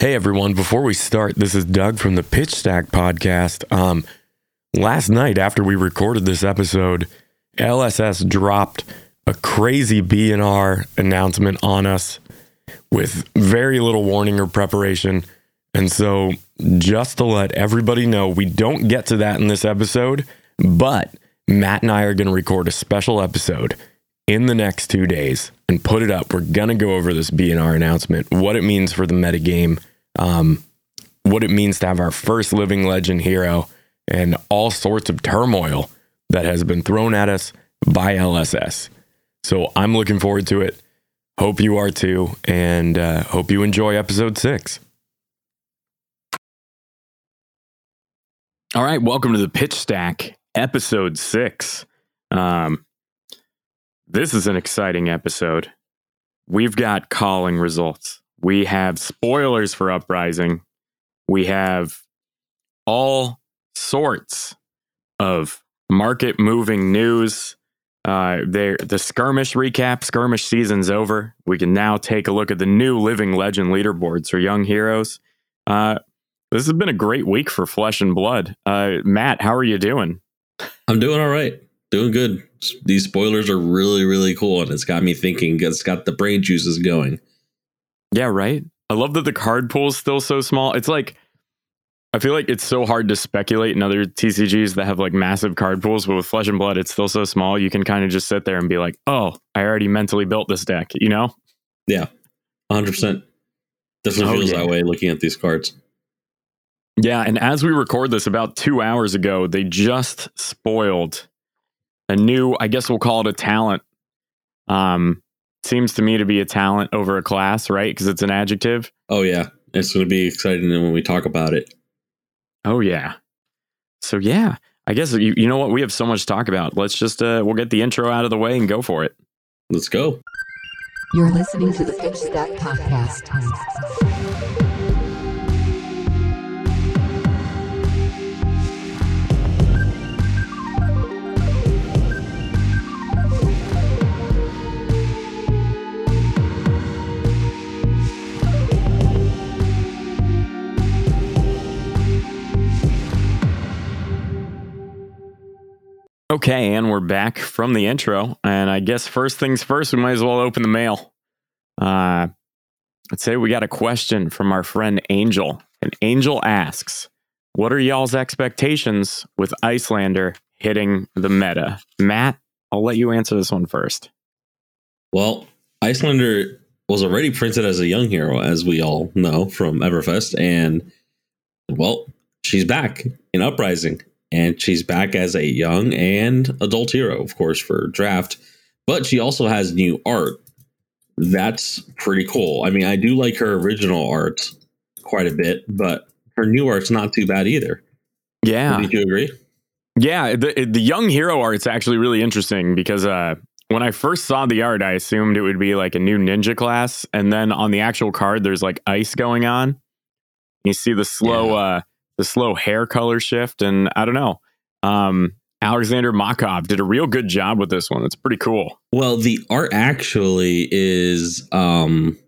Hey everyone, before we start, this is Doug from the Pitch Stack podcast. Um, last night after we recorded this episode, LSS dropped a crazy B&R announcement on us with very little warning or preparation. And so just to let everybody know, we don't get to that in this episode, but Matt and I are going to record a special episode in the next 2 days and put it up. We're going to go over this B&R announcement, what it means for the metagame um, what it means to have our first living legend hero, and all sorts of turmoil that has been thrown at us by LSS. So I'm looking forward to it. Hope you are too, and uh, hope you enjoy episode six. All right, welcome to the Pitch Stack, episode six. Um, this is an exciting episode. We've got calling results we have spoilers for Uprising. We have all sorts of market moving news. Uh, there, the skirmish recap, skirmish season's over. We can now take a look at the new Living Legend leaderboards for young heroes. Uh, this has been a great week for Flesh and Blood. Uh, Matt, how are you doing? I'm doing all right. Doing good. These spoilers are really, really cool, and it's got me thinking. It's got the brain juices going. Yeah, right. I love that the card pool is still so small. It's like I feel like it's so hard to speculate in other TCGs that have like massive card pools, but with Flesh and Blood, it's still so small. You can kind of just sit there and be like, "Oh, I already mentally built this deck," you know? Yeah, hundred percent. Definitely oh, feels yeah. that way looking at these cards. Yeah, and as we record this, about two hours ago, they just spoiled a new, I guess we'll call it a talent, um, seems to me to be a talent over a class, right? Because it's an adjective. Oh yeah, it's going to be exciting when we talk about it. Oh yeah. So yeah, I guess you, you know what we have so much to talk about. Let's just uh, we'll get the intro out of the way and go for it. Let's go. You're listening to the Pitch Stack podcast. Okay, and we're back from the intro. And I guess first things first, we might as well open the mail. Uh, let's say we got a question from our friend Angel. And Angel asks, What are y'all's expectations with Iyslander hitting the meta? Matt, I'll let you answer this one first. Well, Iyslander was already printed as a young hero, as we all know from Everfest. And, well, she's back in Uprising and she's back as a young and adult hero, of course, for draft. But she also has new art. That's pretty cool. I mean, I do like her original art quite a bit, but her new art's not too bad either. Yeah, do you agree? Yeah, the the young hero art's actually really interesting because uh, when I first saw the art, I assumed it would be like a new ninja class, and then on the actual card, there's like ice going on. You see the slow. Yeah. Uh, the slow hair color shift, and I don't know. Um, Alexander Makov did a real good job with this one. It's pretty cool. Well, the art actually is um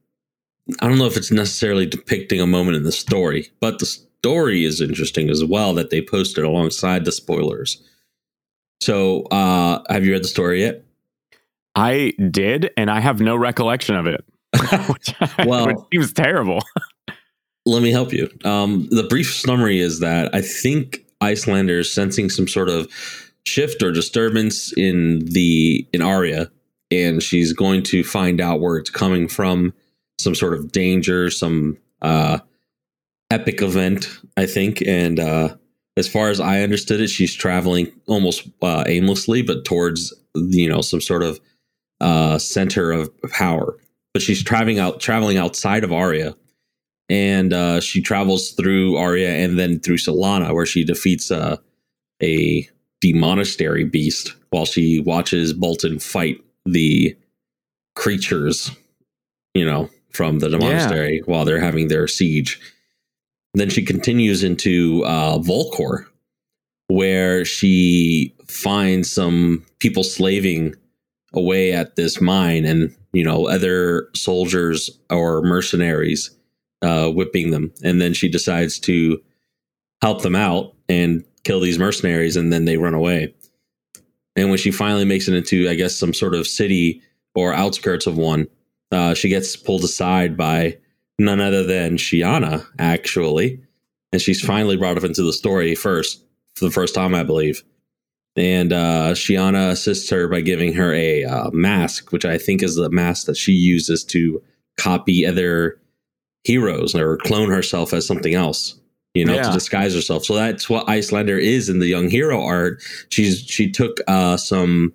I don't know if it's necessarily depicting a moment in the story, but the story is interesting as well that they posted alongside the spoilers. So, uh have you read the story yet? I did, and I have no recollection of it. which, well, which seems terrible. Let me help you. Um, the brief summary is that I think Iyslander is sensing some sort of shift or disturbance in the in Aria, and she's going to find out where it's coming from. Some sort of danger, some uh, epic event, I think. And uh, as far as I understood it, she's traveling almost uh, aimlessly, but towards you know some sort of uh, center of power. But she's traveling out, traveling outside of Aria and uh, she travels through Aria and then through Solana, where she defeats uh, a demonastery beast while she watches Boltyn fight the creatures, you know, from the demonastery yeah. while they're having their siege. Then she continues into uh, Volcor, where she finds some people slaving away at this mine, and you know, other soldiers or mercenaries uh, whipping them, and then she decides to help them out and kill these mercenaries, and then they run away. And when she finally makes it into, I guess, some sort of city or outskirts of one, uh, she gets pulled aside by none other than Shiyana, actually. And she's finally brought up into the story first, for the first time, I believe. And uh, Shiyana assists her by giving her a uh, mask, which I think is the mask that she uses to copy other heroes or clone herself as something else you know, Yeah. to disguise herself. So that's what Iyslander is in the young hero art. She's she took uh, some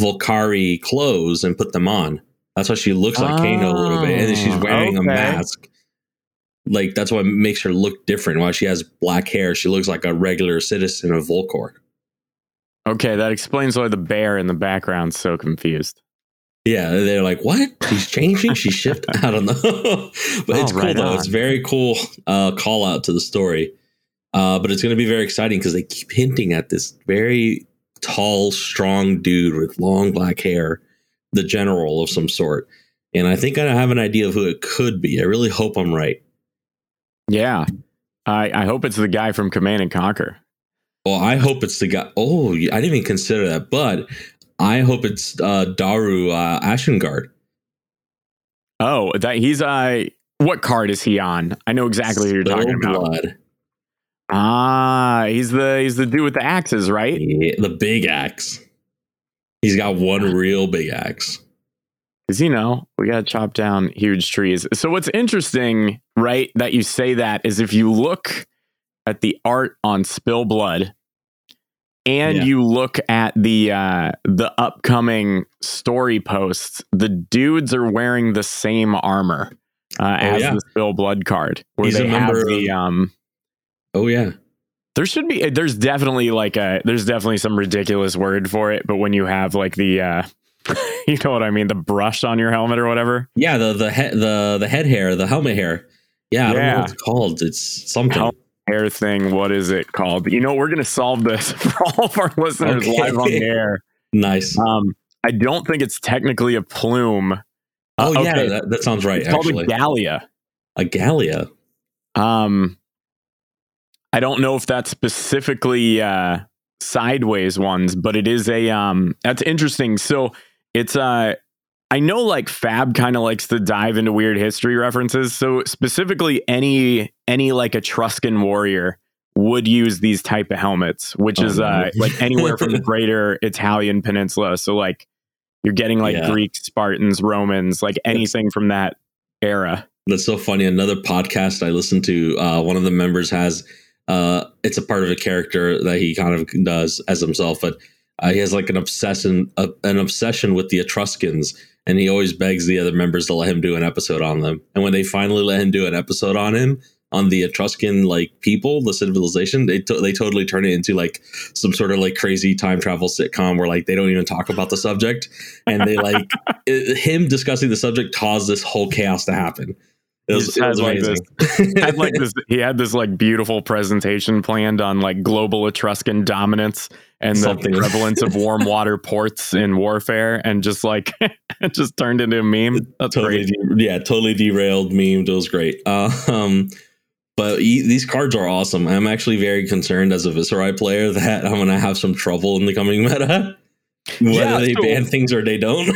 Volcari clothes and put them on. That's why she looks like Kano a little bit, and then she's Oh, wearing a mask. Like that's what makes her look different. While she has black hair, she looks like a regular citizen of Volcor. Okay, that explains why the bear in the background's so confused. Yeah, they're like, "What? She's changing? She's shifting? I don't know." but Oh, it's cool right though. on. It's very cool uh, call out to the story. Uh, but it's going to be very exciting because they keep hinting at this very tall, strong dude with long black hair, the general of some sort. And I think I have an idea of who it could be. I really hope I'm right. Yeah. I, I hope it's the guy from Command and Conquer. Well, I hope it's the guy. Oh, I didn't even consider that, but I hope it's uh, Daru uh, Ashengard. Oh, that he's uh what card is he on? I know exactly who you're talking about. Blood. Ah, he's the he's the dude with the axes, right? Yeah, the big axe. He's got one real big axe. Because you know, we gotta chop down huge trees. So what's interesting, right, that you say that is if you look at the art on Spill Blood and Yeah. you look at the uh the upcoming story posts, the dudes are wearing the same armor uh, as Oh, yeah. the Spill Blood card. Where He's a they have member the of- um Oh yeah, there should be there's definitely like a there's definitely some ridiculous word for it, but when you have like the uh you know what I mean, the brush on your helmet or whatever. yeah. The the head the the head hair, the helmet hair. Yeah, I don't know what it's called. It's something. Hel- Hair thing, what is it called? You know, we're gonna solve this for all of our listeners Okay. live on air. nice. Um, I don't think it's technically a plume. Uh, oh yeah, okay. that, that sounds right. it's called a gallia. a gallia. Um, I don't know if that's specifically uh, sideways ones, but it is a um. That's interesting. So it's uh, I know like Fab kind of likes to dive into weird history references. So specifically, any any like Etruscan warrior would use these type of helmets, which Oh, is uh like anywhere from the greater Italian peninsula. So like you're getting like Yeah. Greeks, Spartans, Romans, like anything from that era. That's so funny. Another podcast I listened to, uh, one of the members has, uh, it's a part of a character that he kind of does as himself, but uh, he has like an obsession, uh, an obsession with the Etruscans, and he always begs the other members to let him do an episode on them. And when they finally let him do an episode on him, on the Etruscan like people, the civilization, they to- they totally turn it into like some sort of like crazy time travel sitcom where like they don't even talk about the subject, and they like it, him discussing the subject caused this whole chaos to happen. It was, it had, was like, amazing. had like this he had this like beautiful presentation planned on like global etruscan dominance and the prevalence of warm water ports in warfare and just like it just turned into a meme that's totally, great de- yeah, totally derailed. meme. It was great. Uh, um, but e- these cards are awesome. I'm actually very concerned as a Viserai player that I'm gonna have some trouble in the coming meta. Whether Yeah, they so- ban things or they don't.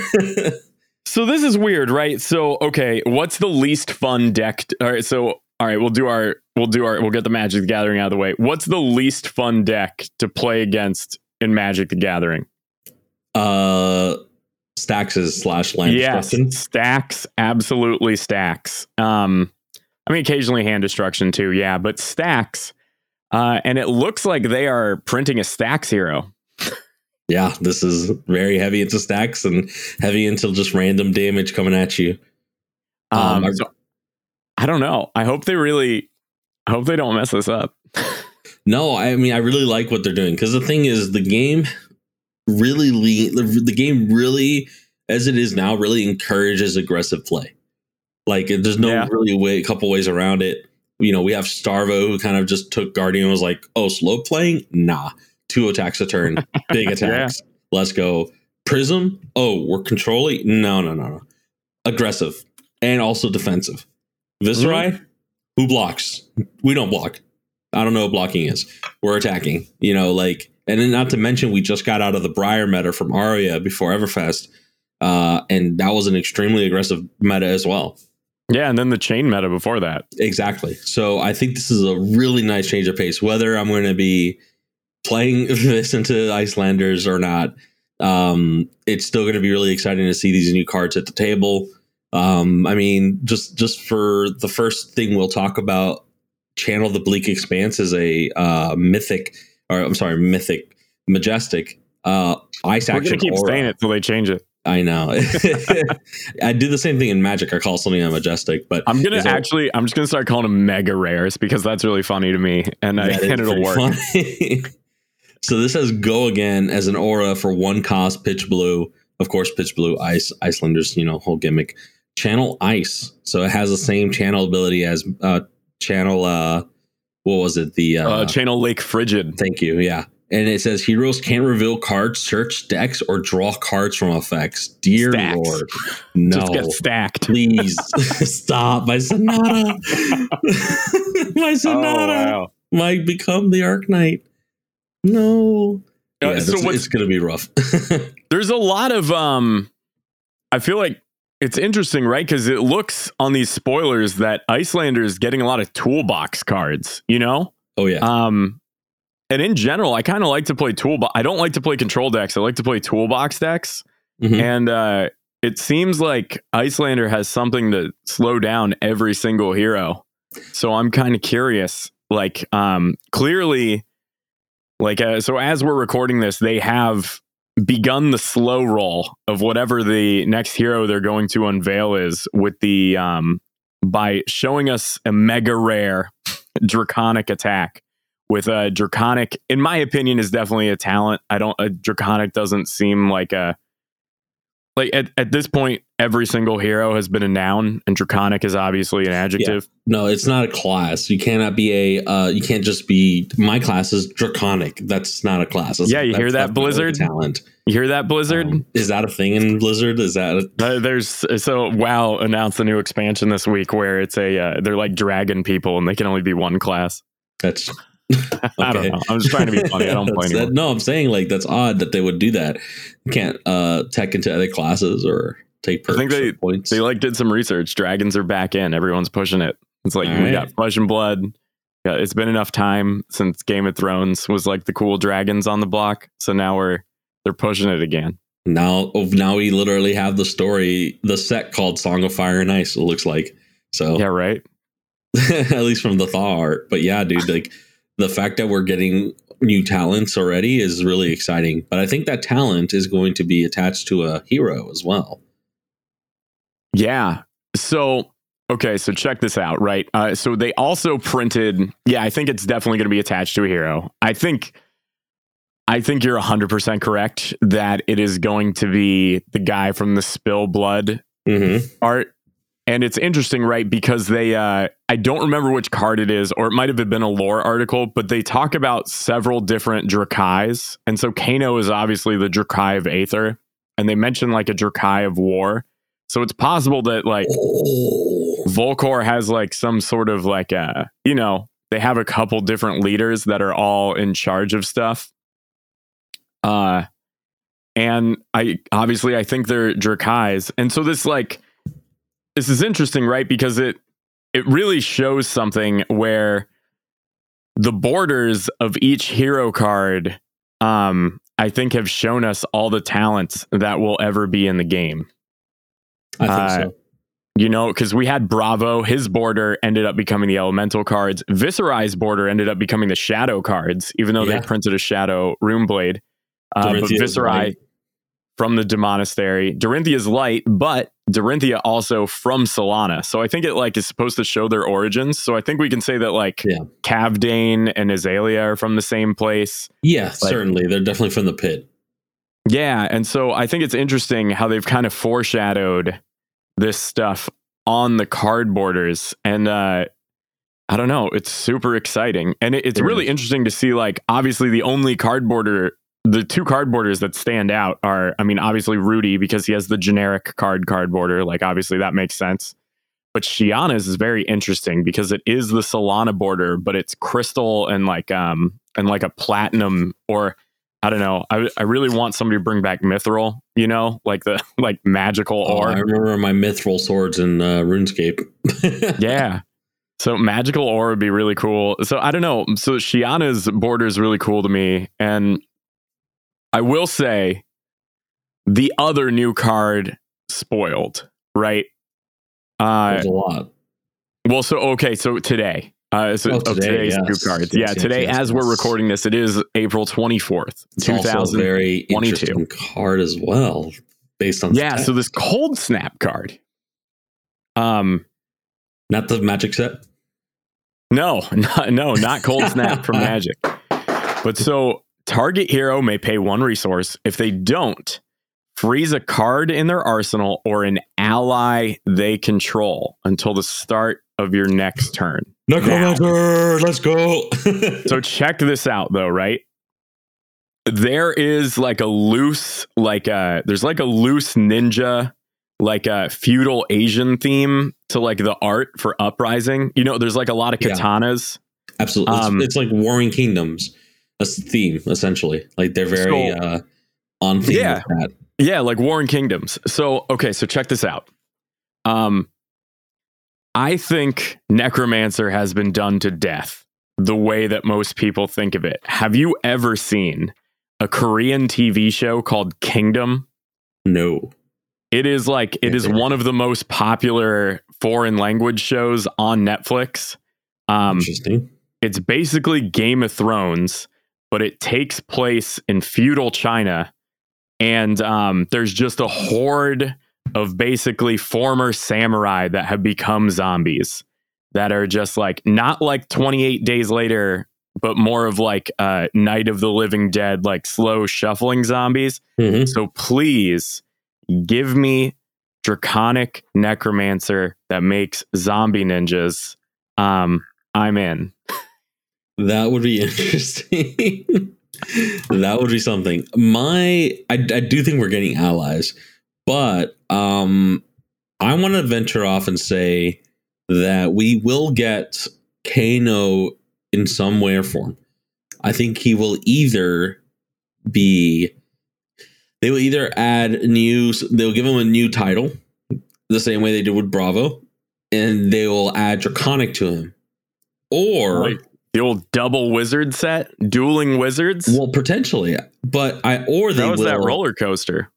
so this is weird right so okay what's the least fun deck all right so all right we'll do our we'll do our we'll get the magic the gathering out of the way what's the least fun deck to play against in magic the gathering uh, Staxes slash land yes destruction. stacks absolutely stacks um i mean occasionally hand destruction too yeah but stacks uh and it looks like they are printing a stacks hero Yeah, this is very heavy into stacks and heavy into just random damage coming at you. um, Um, so i don't know i hope they really i hope they don't mess this up No, I mean I really like what they're doing because the thing is the game really le- the, the game really as it is now really encourages aggressive play. Like there's no Yeah. really way a couple ways around it. You know, we have Starvo who kind of just took Guardian and was like, "Oh, slow playing? Nah. Two attacks a turn, big attacks. Let's go. Prism? Oh, we're controlling? No, no, no, no. Aggressive and also defensive. Viserai? who blocks? We don't block. I don't know what blocking is. We're attacking. You know, like, and then not to mention, we just got out of the Briar meta from Aria before Everfest, uh, and that was an extremely aggressive meta as well. Yeah, and then the chain meta before that. Exactly. So I think this is a really nice change of pace. Whether I'm going to be playing this into Iyslanders or not, um, it's still going to be really exciting to see these new cards at the table. Um, I mean, just just for the first thing we'll talk about, Channel the Bleak Expanse is a uh, mythic, or I'm sorry, mythic, majestic uh, ice We're action. keep aura. saying it till they change it. I know. I do the same thing in Magic. I call something a majestic, but I'm gonna actually, I'm just gonna start calling them mega rares because that's really funny to me, and, I, and it'll work. so this has go again as an aura for one cost pitch blue. Of course, pitch blue ice Iyslanders, you know, whole gimmick. Channel ice. So it has the same channel ability as uh channel uh what was it? The uh, Uh, Channel Lake Frigid. thank you, yeah. And it says heroes can't reveal cards, search decks, or draw cards from effects. Dear Stacks. lord. No. Just get stacked. Please stop. My Sonata. My Oh, Sonata wow. might become the Arc Knight. No. Uh, Yeah, so what's it's gonna be rough. there's a lot of um i feel like it's interesting right because it looks on these spoilers that Iyslander's getting a lot of toolbox cards you know oh yeah. um and in general i kind of like to play toolbox i don't like to play control decks i like to play toolbox decks Mhm. and uh it seems like Iyslander has something to slow down every single hero so i'm kind of curious like um clearly like uh, so as we're recording this they have begun the slow roll of whatever the next hero they're going to unveil is with the um by showing us a mega rare draconic attack with a draconic in my opinion is definitely a talent. I don't a draconic doesn't seem like a like at, at this point every single hero has been a noun and draconic is obviously an adjective no, it's not a class. You cannot be a. Uh, you can't just be. My class is draconic. That's not a class. That's- Yeah, you hear that, Blizzard? talent. you hear that blizzard Um, is that a thing in Blizzard? Is that a, Uh, there's so WoW announced a new expansion this week where it's a uh, they're like dragon people and they can only be one class. that's? I don't Okay. know. I'm just trying to be funny. I don't play That- no, I'm saying like that's odd that they would do that. You can't uh tech into other classes or take I think they- points. They like did some research. Dragons are back in. Everyone's pushing it. It's like All we right. got flesh and blood. Yeah, it's been enough time since Game of Thrones was like the cool dragons on the block. So now we're they're pushing it again. now oh, now we literally have the story, the set called Song of Fire and Ice. It looks like so. Yeah, right. at least from the thaw art. But yeah, dude, like the fact that we're getting new talents already is really exciting. But I think that talent is going to be attached to a hero as well. Yeah. So, okay, so check this out, right? Uh, so they also printed, yeah, I think it's definitely going to be attached to a hero. I think, I think you're 100% correct that it is going to be the guy from the Spill Blood Mm-hmm. art. And it's interesting, right? Because they, uh, I don't remember which card it is, or it might have been a lore article, but they talk about several different Dracais. And so Kano is obviously the Dracai of Aether, and they mention like a Dracai of War. So it's possible that like Volcor has like some sort of like a, you know, they have a couple different leaders that are all in charge of stuff. Uh and I obviously I think they're Dracais. And so this like this is interesting, right? Because it it really shows something where the borders of each hero card um I think have shown us all the talents that will ever be in the game I think Uh, so. you know, because we had Bravo, his border ended up becoming the elemental cards. Viserai's border ended up becoming the shadow cards, even though Yeah. they printed a shadow rune blade. Uh, but Viserai light. from the Demonastery, Dorinthia's light, but Dorinthia also from Solana. So I think it like is supposed to show their origins. So I think we can say that like Yeah. Kavdaen and Azalea are from the same place. Yeah, certainly. They're definitely from the pit. Yeah, and so I think it's interesting how they've kind of foreshadowed this stuff on the card borders, and uh, I don't know, it's super exciting, and it, it's It really is. interesting to see. Like, obviously, the only card border, the two card borders that stand out are, I mean, obviously Rudy because he has the generic card card border. Like, obviously, that makes sense. but Shiyana's is very interesting because it is the Solana border, but it's crystal and like um and like a platinum or I don't know. I, I really want somebody to bring back mithril, you know, like the like magical Oh. I remember my mithril swords in uh, RuneScape. yeah. So magical ore would be really cool. So I don't know. So Shiyana's border is really cool to me. And I will say the other new card spoiled, right? Uh There's a lot. well, so okay, so today. Uh, so Oh, of today, today's yes. new cards. Yes, yeah, today yes, as we're recording this, it is April twenty fourth, two thousand very interesting card as well, based on Yeah, so this cold snap card. Um not the magic set. No, not, no, not cold snap from Magic. But so target hero may pay one resource. If they don't, freeze a card in their arsenal or an ally they control until the start of your next turn. Necromancer, let's go. So check this out though, right? There is like a loose, like a there's like a loose ninja, like a feudal Asian theme to like the art for Uprising. You know, there's like a lot of Yeah. katanas. Absolutely, it's, Um, it's like Warring Kingdoms, a theme essentially. Like they're very So- uh, on theme Yeah. with that. Yeah, like Warring Kingdoms. So, okay, so check this out. Um I think Necromancer has been done to death the way that most people think of it. Have you ever seen a Korean TV show called Kingdom? No, It is like it is one of the most popular foreign language shows on Netflix. Um interesting. it's basically Game of Thrones, but it takes place in feudal China. And um, there's just a horde of basically former samurai that have become zombies that are just like not like 28 days later, but more of like uh, Night of the Living Dead, like slow shuffling zombies. Mhm. So please give me Draconic Necromancer that makes zombie ninjas. Um, I'm in. That would be interesting. that would be something. My, I, I do think we're getting allies, but um, I want to venture off and say that we will get Kano in some way or form. I think he will either be, they will either add new, they'll give him a new title, the same way they did with Bravo, and they will add Draconic to him. Or Like the old double wizard set, dueling wizards. Well, potentially, but I or they that was will that roller coaster.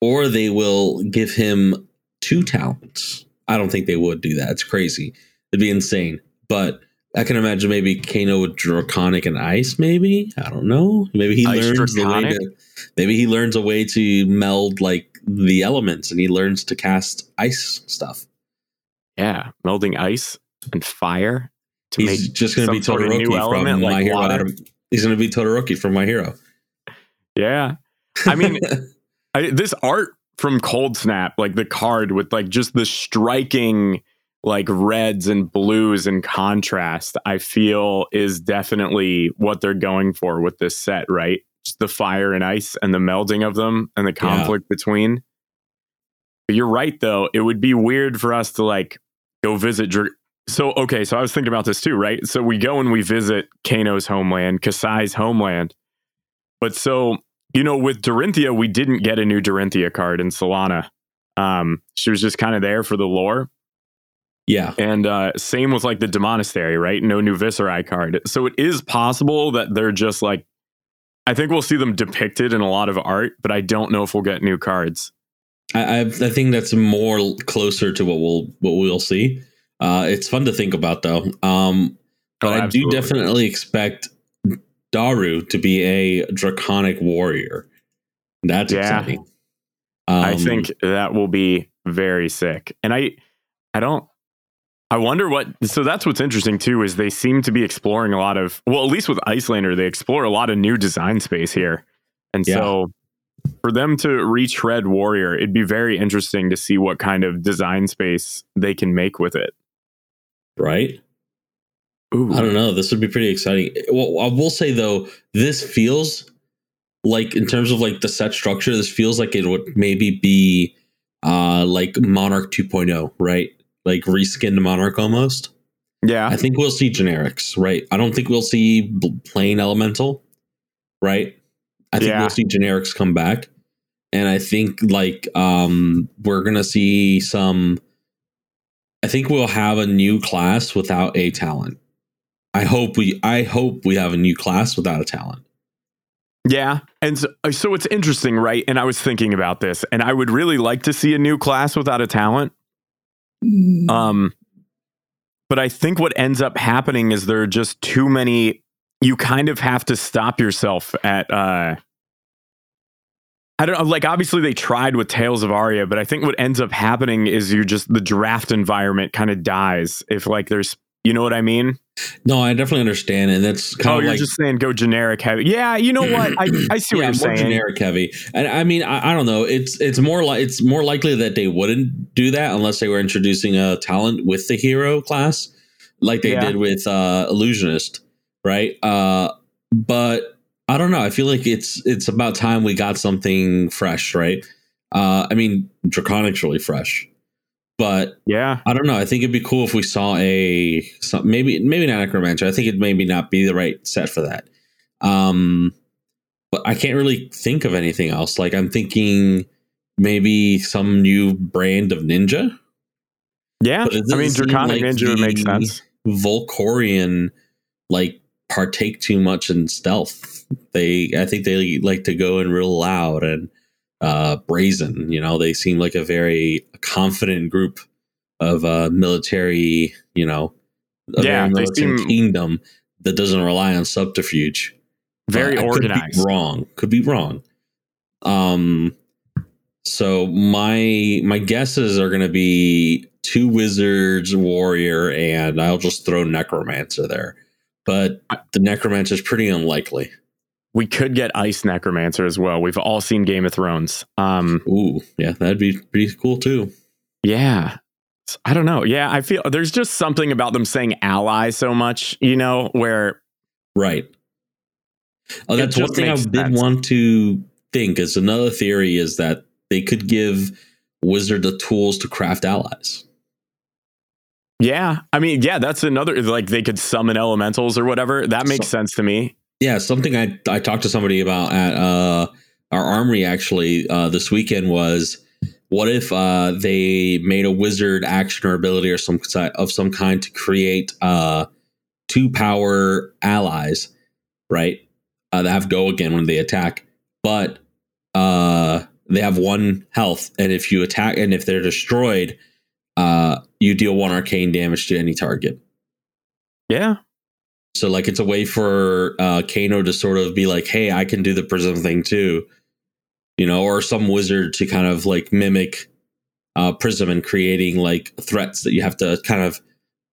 or they will give him two talents. I don't think they would do that. It's crazy. It'd be insane. But I can imagine maybe Kano with Draconic and Ice. Maybe I don't know. Maybe he Ice learns the way to. Maybe he learns a way to meld like the elements, and he learns to cast ice stuff. Yeah, melding ice and fire to He's make just going to be some sort of Todoroki new from element, My like Hero. Adam. He's going to be Todoroki from My Hero. yeah. I mean, I, this art from Cold Snap, like the card with like just the striking like reds and blues in contrast, I feel is definitely what they're going for with this set, right? Just the fire and ice and the melding of them and the conflict between. But you're right, though. It would be weird for us to like go visit. Dr- so, okay, so I was thinking about this too, right? So we go and we visit Kano's homeland, Kasai's homeland. But so you know, with Dorinthia, we didn't get a new Dorinthia card in Solana. Um, she was just kind of there for the lore. yeah, And uh, same with like the Demonastery, right? No new Viserai card. So it is possible that they're just like, I think we'll see them depicted in a lot of art, but I don't know if we'll get new cards. I, I I think that's more closer to what we'll what we'll see. Uh, it's fun to think about though. Um, but Oh, I do definitely expect Daru to be a draconic warrior. That's Yeah. exciting. Um, I think that will be very sick. And I, I don't. I wonder what. So that's what's interesting too is they seem to be exploring a lot of. Well, at least with Iyslander, they explore a lot of new design space here, and Yeah. so for them to retread Warrior, it'd be very interesting to see what kind of design space they can make with it. Right. Ooh, I don't know. This would be pretty exciting. Well, I will say though, this feels like in terms of like the set structure, this feels like it would maybe be uh like Monarch 2.0, right? like reskinned Monarch almost. Yeah. I think we'll see generics, right? I don't think we'll see plain elemental, right? I think Yeah. we'll see generics come back. And I think like um we're gonna see some I think we'll have a new class without a talent. I hope we I hope we have a new class without a talent. Yeah. And so, uh, so it's interesting, right? And I was thinking about this, and I would really like to see a new class without a talent. Um, but I think what ends up happening is there are just too many. You kind of have to stop yourself at. uh I don't know. Like, obviously, they tried with Tales of Aria, but I think what ends up happening is you're just the draft environment kind of dies if, like, there's, you know what I mean? No, I definitely understand, and that's kind of Oh, of you're like just saying go generic heavy. Yeah, you know what? I, I see what yeah, you're more saying. generic heavy. And I mean, I, I don't know. It's it's more like it's more likely that they wouldn't do that unless they were introducing a talent with the hero class, like they Yeah. did with uh, illusionist, right? Uh, but I don't know. I feel like it's it's about time we got something fresh, right? Uh, I mean, Draconic's really fresh, but Yeah. I don't know. I think it'd be cool if we saw a some, maybe maybe not necromancer. I think it maybe not be the right set for that. Um, but I can't really think of anything else. Like I'm thinking maybe some new brand of ninja. Yeah. I mean, Draconic like Ninja would make sense. Volcorian like partake too much in stealth. They I think they like to go in real loud and uh brazen. You know, they seem like a very confident group of uh military, you know, a Yeah, they seem- kingdom that doesn't rely on subterfuge. Very But I could be organized. wrong. Could be wrong. Um so my my guesses are gonna be two wizards, warrior, and I'll just throw necromancer there. But the necromancer is pretty unlikely. We could get Ice Necromancer as well. We've all seen Game of Thrones. Um, Ooh, yeah, that'd be pretty cool too. yeah. I don't know. Yeah, I feel there's just something about them saying ally so much, you know, where Right. Oh, that's one thing I did sense. want to think is another theory is that they could give wizard the tools to craft allies. yeah, I mean, yeah, that's another like they could summon elementals or whatever. That makes So- sense to me. Yeah, something I I talked to somebody about at uh, our armory actually uh, this weekend was what if uh, they made a wizard action or ability or some of some kind to create uh, two power allies, right? Uh, that have go again when they attack, but uh, they have one health, and if you attack and if they're destroyed, uh, you deal one arcane damage to any target. Yeah. So like it's a way for uh Kano to sort of be like, hey, I can do the prism thing too. You know, or some wizard to kind of like mimic uh prism and creating like threats that you have to kind of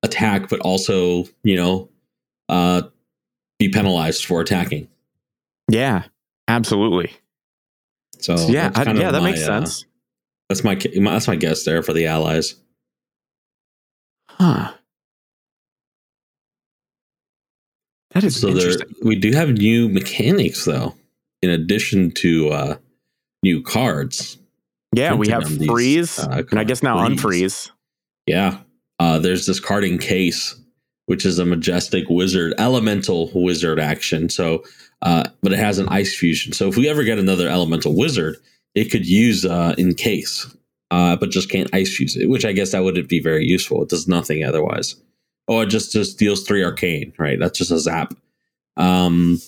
attack, but also, you know, uh be penalized for attacking. Yeah. Absolutely. So So, yeah, I, yeah, that my, makes uh, sense. that's my my- that's my guess there for the allies. Huh. That is So there we do have new mechanics though, in addition to uh new cards. Yeah, we have these, freeze, uh, and I guess now freeze. unfreeze. Yeah. Uh, there's this card Encase, which is a majestic wizard, elemental wizard action. So, uh, but it has an ice fusion. So if we ever get another elemental wizard, it could use uh, Encase, uh, but just can't ice fuse it, which I guess that wouldn't be very useful. It does nothing otherwise. Oh, it just just deals three arcane, right? That's just a zap. Um,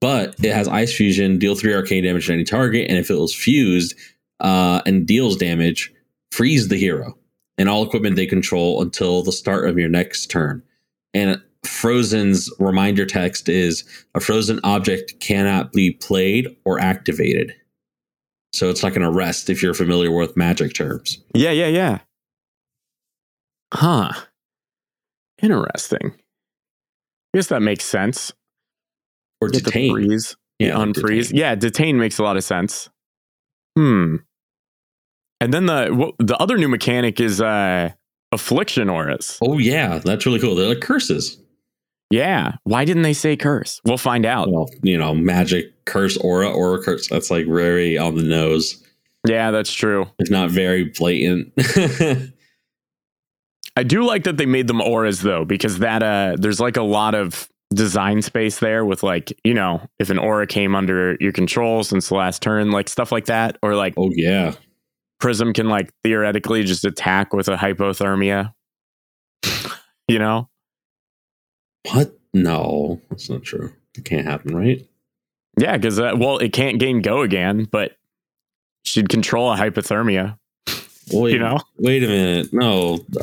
but it has ice fusion, deal three arcane damage to any target, and if it was fused uh, and deals damage, freeze the hero and all equipment they control until the start of your next turn. And Frozen's reminder text is a frozen object cannot be played or activated. So it's like an arrest if you're familiar with magic terms. Yeah, yeah, yeah. Huh. Interesting. I guess that makes sense. Or Get the detain. freeze. Yeah, Yeah, unfreeze. detain. Yeah, detain makes a lot of sense. Hmm. And then the what, the other new mechanic is uh affliction auras. Oh yeah, that's really cool. They're like curses. Yeah. Why didn't they say curse? We'll find out. Well, you know, magic curse aura, aura curse. That's like very on the nose, Yeah, that's true. It's not very blatant. I do like that they made them auras though, because that uh there's like a lot of design space there with like, you know, if an aura came under your control since the last turn, like stuff like that. Or like Oh yeah. Prism can like theoretically just attack with a hypothermia. you know? What? No, that's not true. It can't happen, right? Yeah, because uh, well, it can't gain go again, but she'd control a hypothermia. Wait, You know? Wait a minute. No.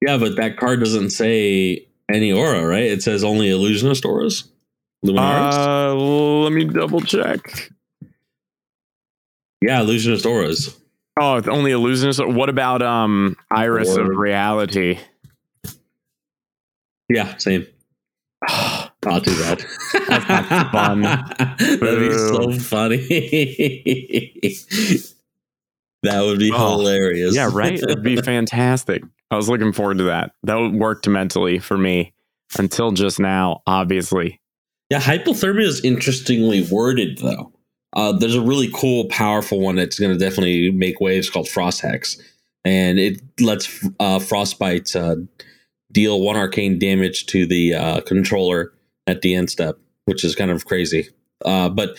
yeah, but that card doesn't say any aura, right? It says only illusionist auras. Luminaris. Uh, let me double check. yeah, illusionist auras. Oh, it's only illusionist. What about um Iris of Reality? Yeah, same. Not too bad. That's not fun. That'd be so funny. that would be Oh, hilarious. Yeah, right. It'd be fantastic. I was looking forward to that. That worked mentally for me until just now. Obviously, Yeah, hypothermia is interestingly worded though. Uh, there's a really cool, powerful one that's going to definitely make waves called Frost Hex, and it lets uh, Frostbite uh, deal one arcane damage to the uh, controller at the end step, which is kind of crazy. Uh, but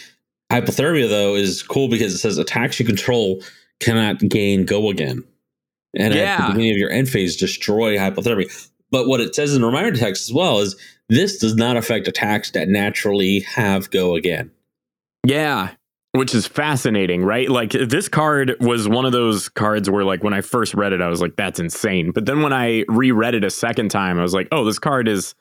hypothermia though is cool because it says attacks you control cannot gain go again, and at the beginning of your end phase, destroy hypothermia. But what it says in the reminder text as well is this does not affect attacks that naturally have go again. yeah, which is fascinating, right? Like this card was one of those cards where, like, when I first read it, I was like, "That's insane." But then when I reread it a second time, I was like, "Oh, this card is."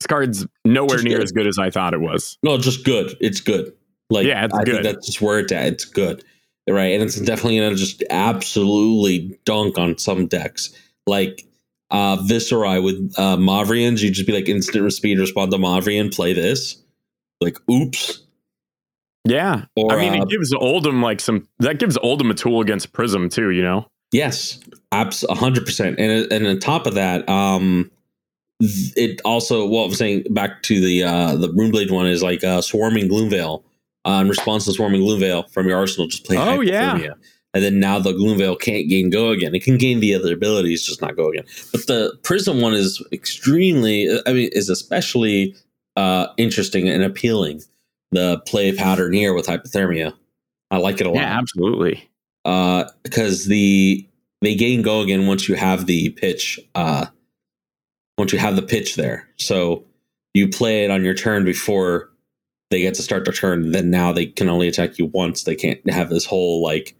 This card's nowhere Just near good. as good as I thought it was. No, just good. It's good. Like Yeah, it's I good. think that's just where it's at. It's good. Right. And it's definitely gonna just absolutely dunk on some decks. Like uh Viserai with uh Mauvrions, you just be like instant speed respond to Mauvrion, play this. Like oops. Yeah, Or I mean, uh, it gives Oldhim like some that gives Oldhim a tool against Prism too. You know? Yes, abs hundred percent. And and on top of that, um, it also well, I'm saying back to the uh the Runeblade one is like uh, swarming Gloomveil. Uh, in response to swarming Gloomveil from your arsenal, just play. Oh, yeah. Hypothermia. And then now the Gloomveil can't gain go again. It can gain the other abilities, just not go again. But the Prism one is extremely. I mean, is especially uh interesting and appealing. The play pattern here with hypothermia, I like it a lot Yeah, absolutely. uh because the they gain go again once you have the pitch uh once you have the pitch there so you play it on your turn before they get to start their turn then now they can only attack you once they can't have this whole like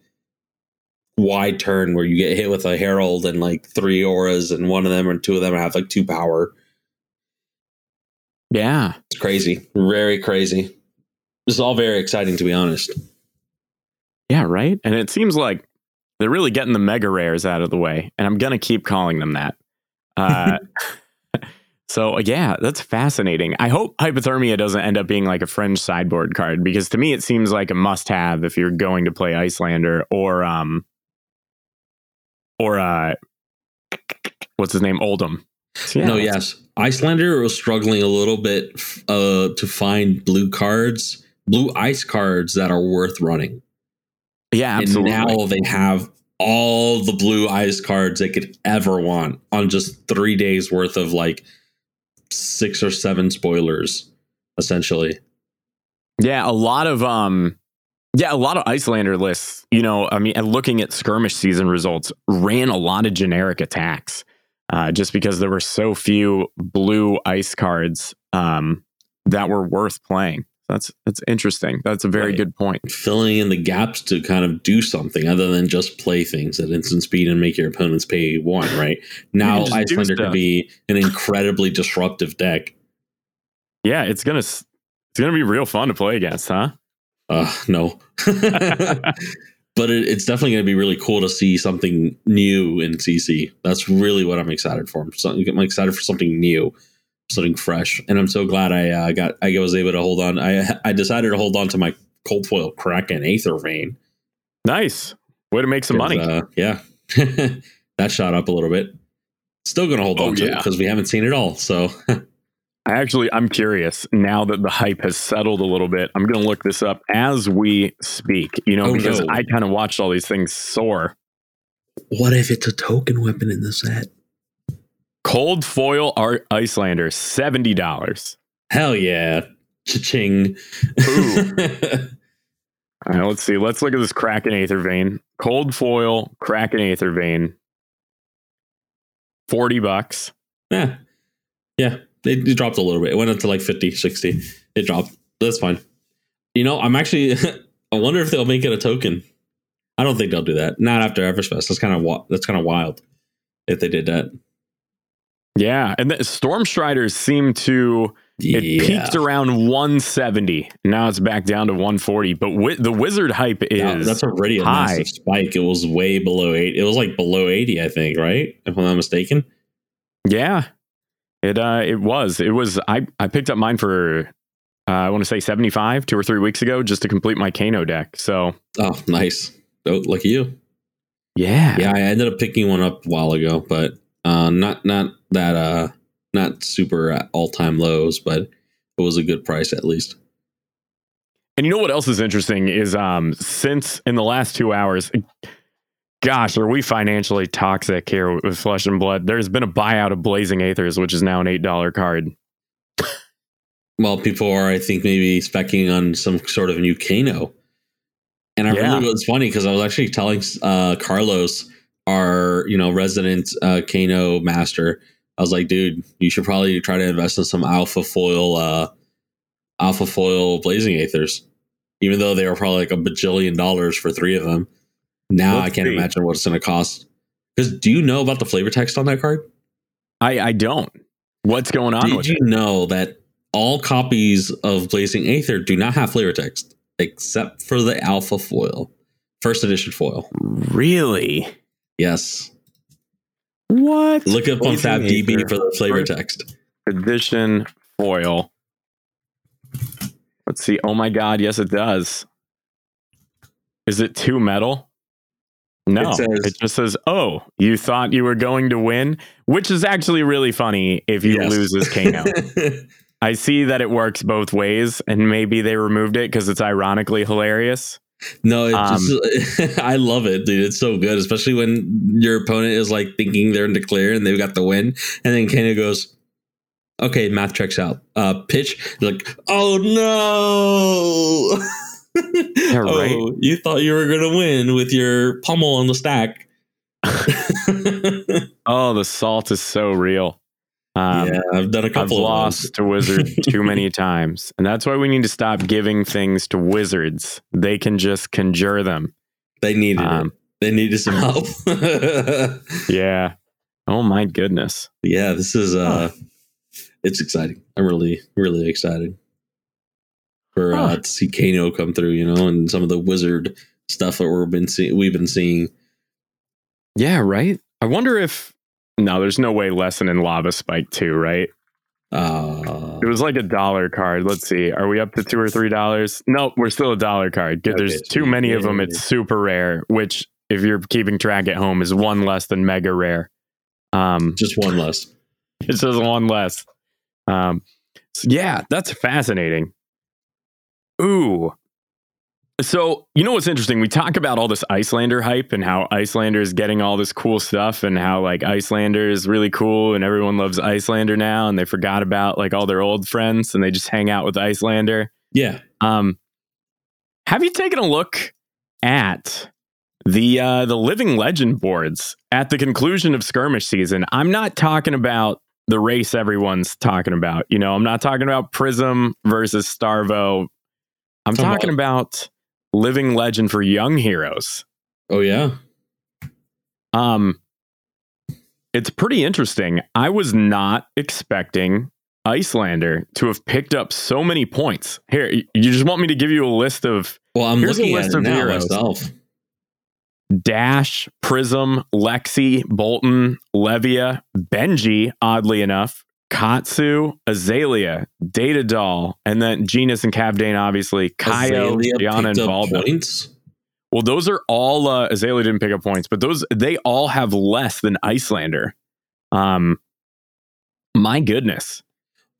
wide turn where you get hit with a herald and like three auras and one of them or two of them have like two power Yeah. it's crazy very crazy this is all very exciting to be honest Yeah, right. And it seems like they're really getting the mega rares out of the way, and I'm gonna keep calling them that. Uh, so yeah, that's fascinating. I hope hypothermia doesn't end up being like a fringe sideboard card because to me it seems like a must-have if you're going to play Iyslander or um or uh what's his name Oldhim. So, yeah, no, yes. Iyslander was struggling a little bit uh, to find blue cards, blue ice cards that are worth running. yeah, absolutely. And now they have all the blue ice cards they could ever want on just three days worth of like six or seven spoilers, essentially. Yeah, a lot of um yeah, a lot of Iyslander lists, you know, I mean, and looking at skirmish season results, ran a lot of generic attacks. Uh, just because there were so few blue ice cards um, that were worth playing. That's that's interesting. That's a very Right. good point. Filling in the gaps to kind of do something other than just play things at instant speed and make your opponents pay one, right? Now Iyslander could be an incredibly disruptive deck. Yeah, it's gonna it's gonna be real fun to play against, huh? Uh, no. but it, it's definitely going to be really cool to see something new in CC. That's really what I'm excited for. Something, I'm excited for something new, something fresh, and I'm so glad I uh, got I was able to hold on. I I decided to hold on to my cold foil Kraken Aether Vein. nice. Way to make some money. Uh, yeah, that shot up a little bit. Still going to hold Oh, on to it because we haven't seen it all. So I actually, I'm curious now that the hype has settled a little bit. I'm going to look this up as we speak, you know, Oh, because no. I kind of watched all these things soar. What if it's a token weapon in the set? Cold foil art Iyslander, seventy dollars. Hell yeah. Cha-ching. All right, let's see. Let's look at this Kraken Aether Vein. Cold foil Kraken Aether Vein. Forty bucks. yeah. Yeah. They, they dropped a little bit. It went up to like 50, 60. It dropped. That's fine. You know, I'm actually, I wonder if they'll make it a token. I don't think they'll do that. Not after Everfest. That's kind of that's kind of wild if they did that. Yeah, and the Storm Striders seem to it yeah. peaked around 170. Now it's back down to 140. But wi- the Wizard hype is Wow, that's already a high. massive spike. It was way below eight. It was like below 80, I think, right? If I'm not mistaken. yeah. It uh it was it was I I picked up mine for uh, I want to say 75 two or three weeks ago just to complete my Kano deck. So Oh, nice. Oh, lucky you. yeah, Yeah, I ended up picking one up a while ago, but uh, not not that uh not super all time lows, but it was a good price at least. And you know what else is interesting is um since in the last two hours, gosh, are we financially toxic here with Flesh and Blood? There's been a buyout of Blazing Aethers, which is now an eight dollar card. Well, people are, I think, maybe specking on some sort of new Kano. And I Yeah. really was funny because I was actually telling uh, Carlos, our you know resident uh, Kano master, I was like, dude, you should probably try to invest in some alpha foil, uh, alpha foil blazing aethers, even though they were probably like a bajillion dollars for three of them. Now Let's I can't see. imagine what it's going to cost. Because do you know about the flavor text on that card? I I don't. What's going on Did you it? know that all copies of Blazing Aether do not have flavor text except for the alpha foil, first edition foil? Really? Yes. What? Look up on Blazing FabDB for the flavor text. edition foil. Let's see. Oh my god, yes it does. Is it two metal? No, It it, just says, "Oh, you thought you were going to win," which is actually really funny if you Yes. lose as Kano. I see that it works both ways, and maybe they removed it because it's ironically hilarious. No, it Um, just I love it, dude. It's so good, especially when your opponent is like thinking they're in declare and they've got the win, and then Kano goes, "Okay, math checks out." Uh, pitch, you're like, "Oh no!" right. Oh, you thought you were gonna win with your pummel on the stack. Oh, the salt is so real. Um, yeah, I've done a I've couple of lost to wizard too many times, and that's why we need to stop giving things to wizards. They can just conjure them. They needed Um. They needed some help. Yeah. Oh my goodness. yeah, this is uh it's exciting. I'm really, really excited for uh to see Kano come through, you know, and some of the wizard stuff that we've been seeing we've been seeing. Yeah. Right. I wonder if no, there's no way lesson in lava spike 2, right? Uh It was like a dollar card. Let's see. Are we up to two or three dollars? Nope, we're still a dollar card. Good, There's too many of them. It's super rare, which if you're keeping track at home is one less than mega rare. Um, just one less. It says one less. Um, so yeah, that's fascinating. Ooh. So, you know what's interesting? We talk about all this Iyslander hype and how Iyslander is getting all this cool stuff and how like Iyslander is really cool and everyone loves Iyslander now and they forgot about like all their old friends and they just hang out with Iyslander. Yeah. Um, have you taken a look at the uh, the living legend boards at the conclusion of skirmish season? I'm not talking about the race everyone's talking about. You know, I'm not talking about Prism versus Starvo. I'm Come talking on. about living legend for young heroes. Oh yeah. Um, it's pretty interesting. I was not expecting Iyslander to have picked up so many points. Here, you just want me to give you a list of Well, I'm Here's a looking list at it of now heroes. myself. Dash, Prism, Lexi, Boltyn, Levia, Benji, oddly enough, Katsu, Azalea, Data Doll, and then Genis and Kavdaen, obviously, Kayo, Diana, and points. Well, those are all uh, Azalea didn't pick up points, but those they all have less than Iyslander. Um, my goodness.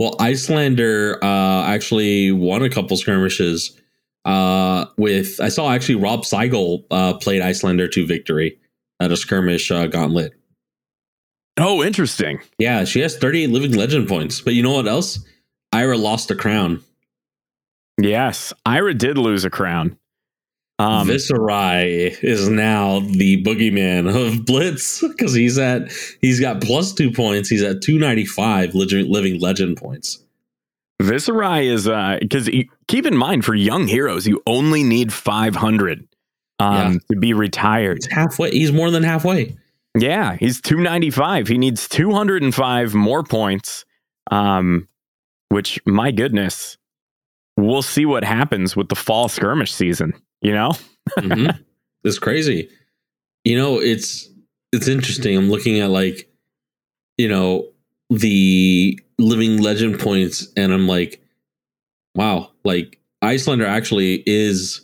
Well, Iyslander uh, actually won a couple skirmishes uh, with. I saw actually Rob Seigel uh, played Iyslander to victory at a skirmish uh, gauntlet. Oh, interesting. Yeah, she has 38 living legend points. But you know what else? Ira lost a crown. Yes, Ira did lose a crown. Um, Viserai is now the boogeyman of Blitz because he's at he's got plus two points. He's at 295 living legend points. Viserai is uh because keep in mind for young heroes you only need 500 um yeah. to be retired. He's halfway. He's more than halfway. Yeah, he's 295. He needs 205 more points. Um which my goodness, we'll see what happens with the fall skirmish season, you know? mm-hmm. It's crazy. You know, it's it's interesting. I'm looking at like you know, the living legend points and I'm like wow, like Iyslander actually is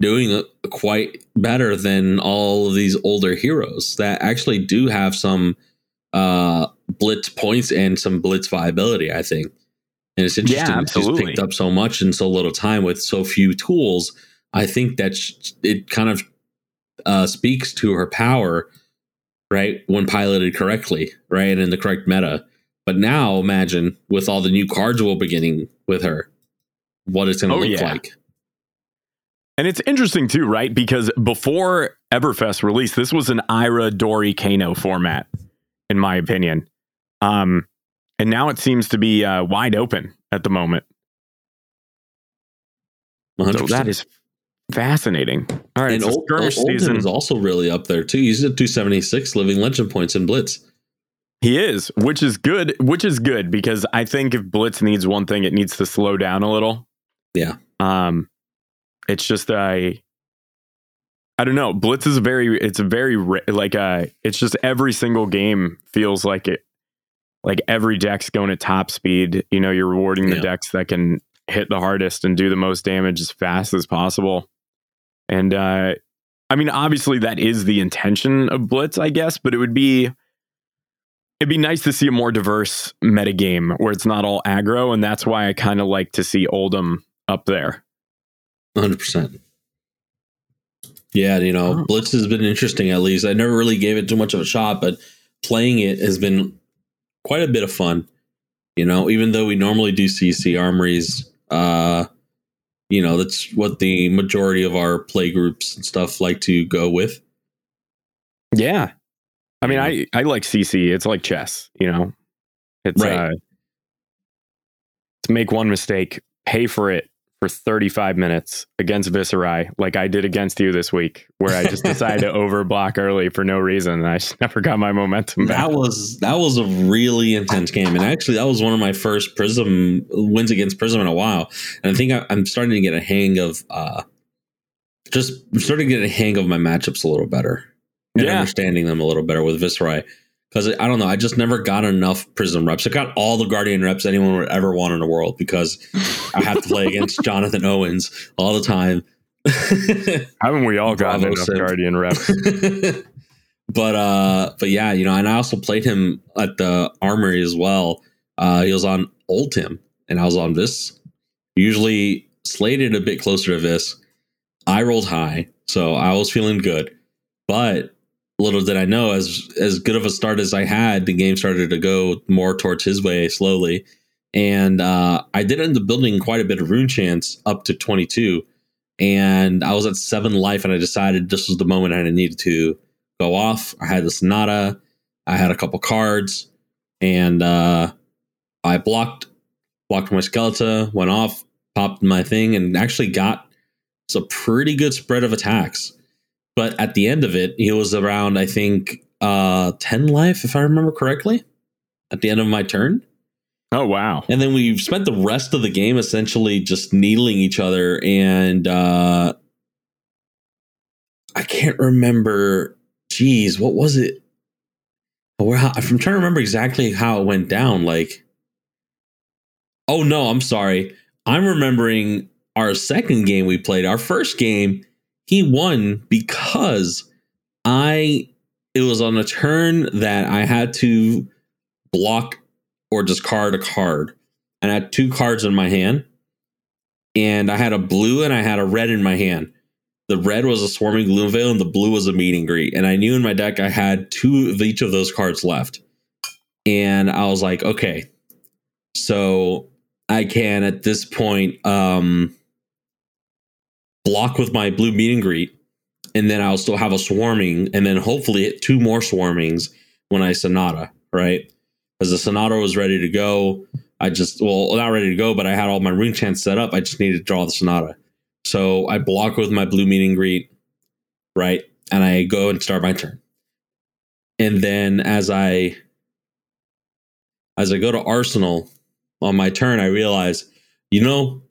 doing quite better than all of these older heroes that actually do have some uh blitz points and some blitz viability, I think. And it's interesting yeah, she's picked up so much in so little time with so few tools. I think that it kind of uh, speaks to her power, right? When piloted correctly, right? And in the correct meta. But now imagine with all the new cards we're beginning with her, what it's going to oh, look yeah. like. And it's interesting too, right? Because before Everfest release, this was an Ira Dory Kano format, in my opinion. Um, and now it seems to be uh, wide open at the moment. 100%. So that is fascinating. All right, and old, old, season is also really up there too. He's at 276 living legend points in Blitz. He is, which is good. Which is good because I think if Blitz needs one thing, it needs to slow down a little. Yeah. Um, it's just I I don't know. Blitz is very. It's a very like uh It's just every single game feels like it like every deck's going at top speed. You know, you're rewarding the yeah. decks that can hit the hardest and do the most damage as fast as possible. And uh I mean, obviously that is the intention of Blitz, I guess, but it would be it'd be nice to see a more diverse metagame where it's not all aggro, and that's why I kind of like to see Oldhim up there. 100%. Yeah, you know, oh. Blitz has been interesting at least. I never really gave it too much of a shot, but playing it has been quite a bit of fun. You know, even though we normally do CC armories, uh, you know, that's what the majority of our play groups and stuff like to go with. Yeah. I mean, I, I like CC. It's like chess, you know, it's, right. uh, to make one mistake, pay for it for 35 minutes against Viserai, like I did against you this week, where I just decided to overblock early for no reason. And I just never got my momentum back. That was that was a really intense game, and actually that was one of my first Prism wins against Prism in a while. And I think I, am starting to get a hang of uh, just I'm starting to get a hang of my matchups a little better, and yeah. understanding them a little better with Viserai because I don't know. I just never got enough Prism reps. I got all the Guardian reps anyone would ever want in the world because I have to play against Jonathan Owens all the time. Haven't we all gotten enough Sim. Guardian reps? but uh, but yeah, you know, and I also played him at the Armory as well. Uh, he was on Oldhim, and I was on this. Usually slated a bit closer to this. I rolled high, so I was feeling good, but little did I know, as as good of a start as I had, the game started to go more towards his way slowly, and uh, I did end up building quite a bit of rune chants up to twenty two, and I was at seven life, and I decided this was the moment I needed to go off. I had the Sonata, I had a couple cards, and uh, I blocked blocked my Skeleton, went off, popped my thing, and actually got a pretty good spread of attacks but at the end of it, he was around, I think, uh, 10 life, if I remember correctly, at the end of my turn. Oh, wow. And then we spent the rest of the game essentially just needling each other. And uh, I can't remember. Geez, what was it? I'm trying to remember exactly how it went down. Like, oh no, I'm sorry. I'm remembering our second game we played. Our first game, he won because I it was on a turn that I had to block or discard a card. And I had two cards in my hand. And I had a blue and I had a red in my hand. the red was a swarming gloom veil and the blue was a meet and greet. And I knew in my deck I had two of each of those cards left. And I was like, okay, so I can at this point um block with my blue meet and greet, and then I'll still have a swarming, and then hopefully hit two more swarmings when I sonata, right? Because the sonata was ready to go. I just well not ready to go, but I had all my rune chants set up. I just needed to draw the sonata. So I block with my blue meet and greet, right? And I go and start my turn. And then as I as I go to Arsenal on my turn, I realize, you know,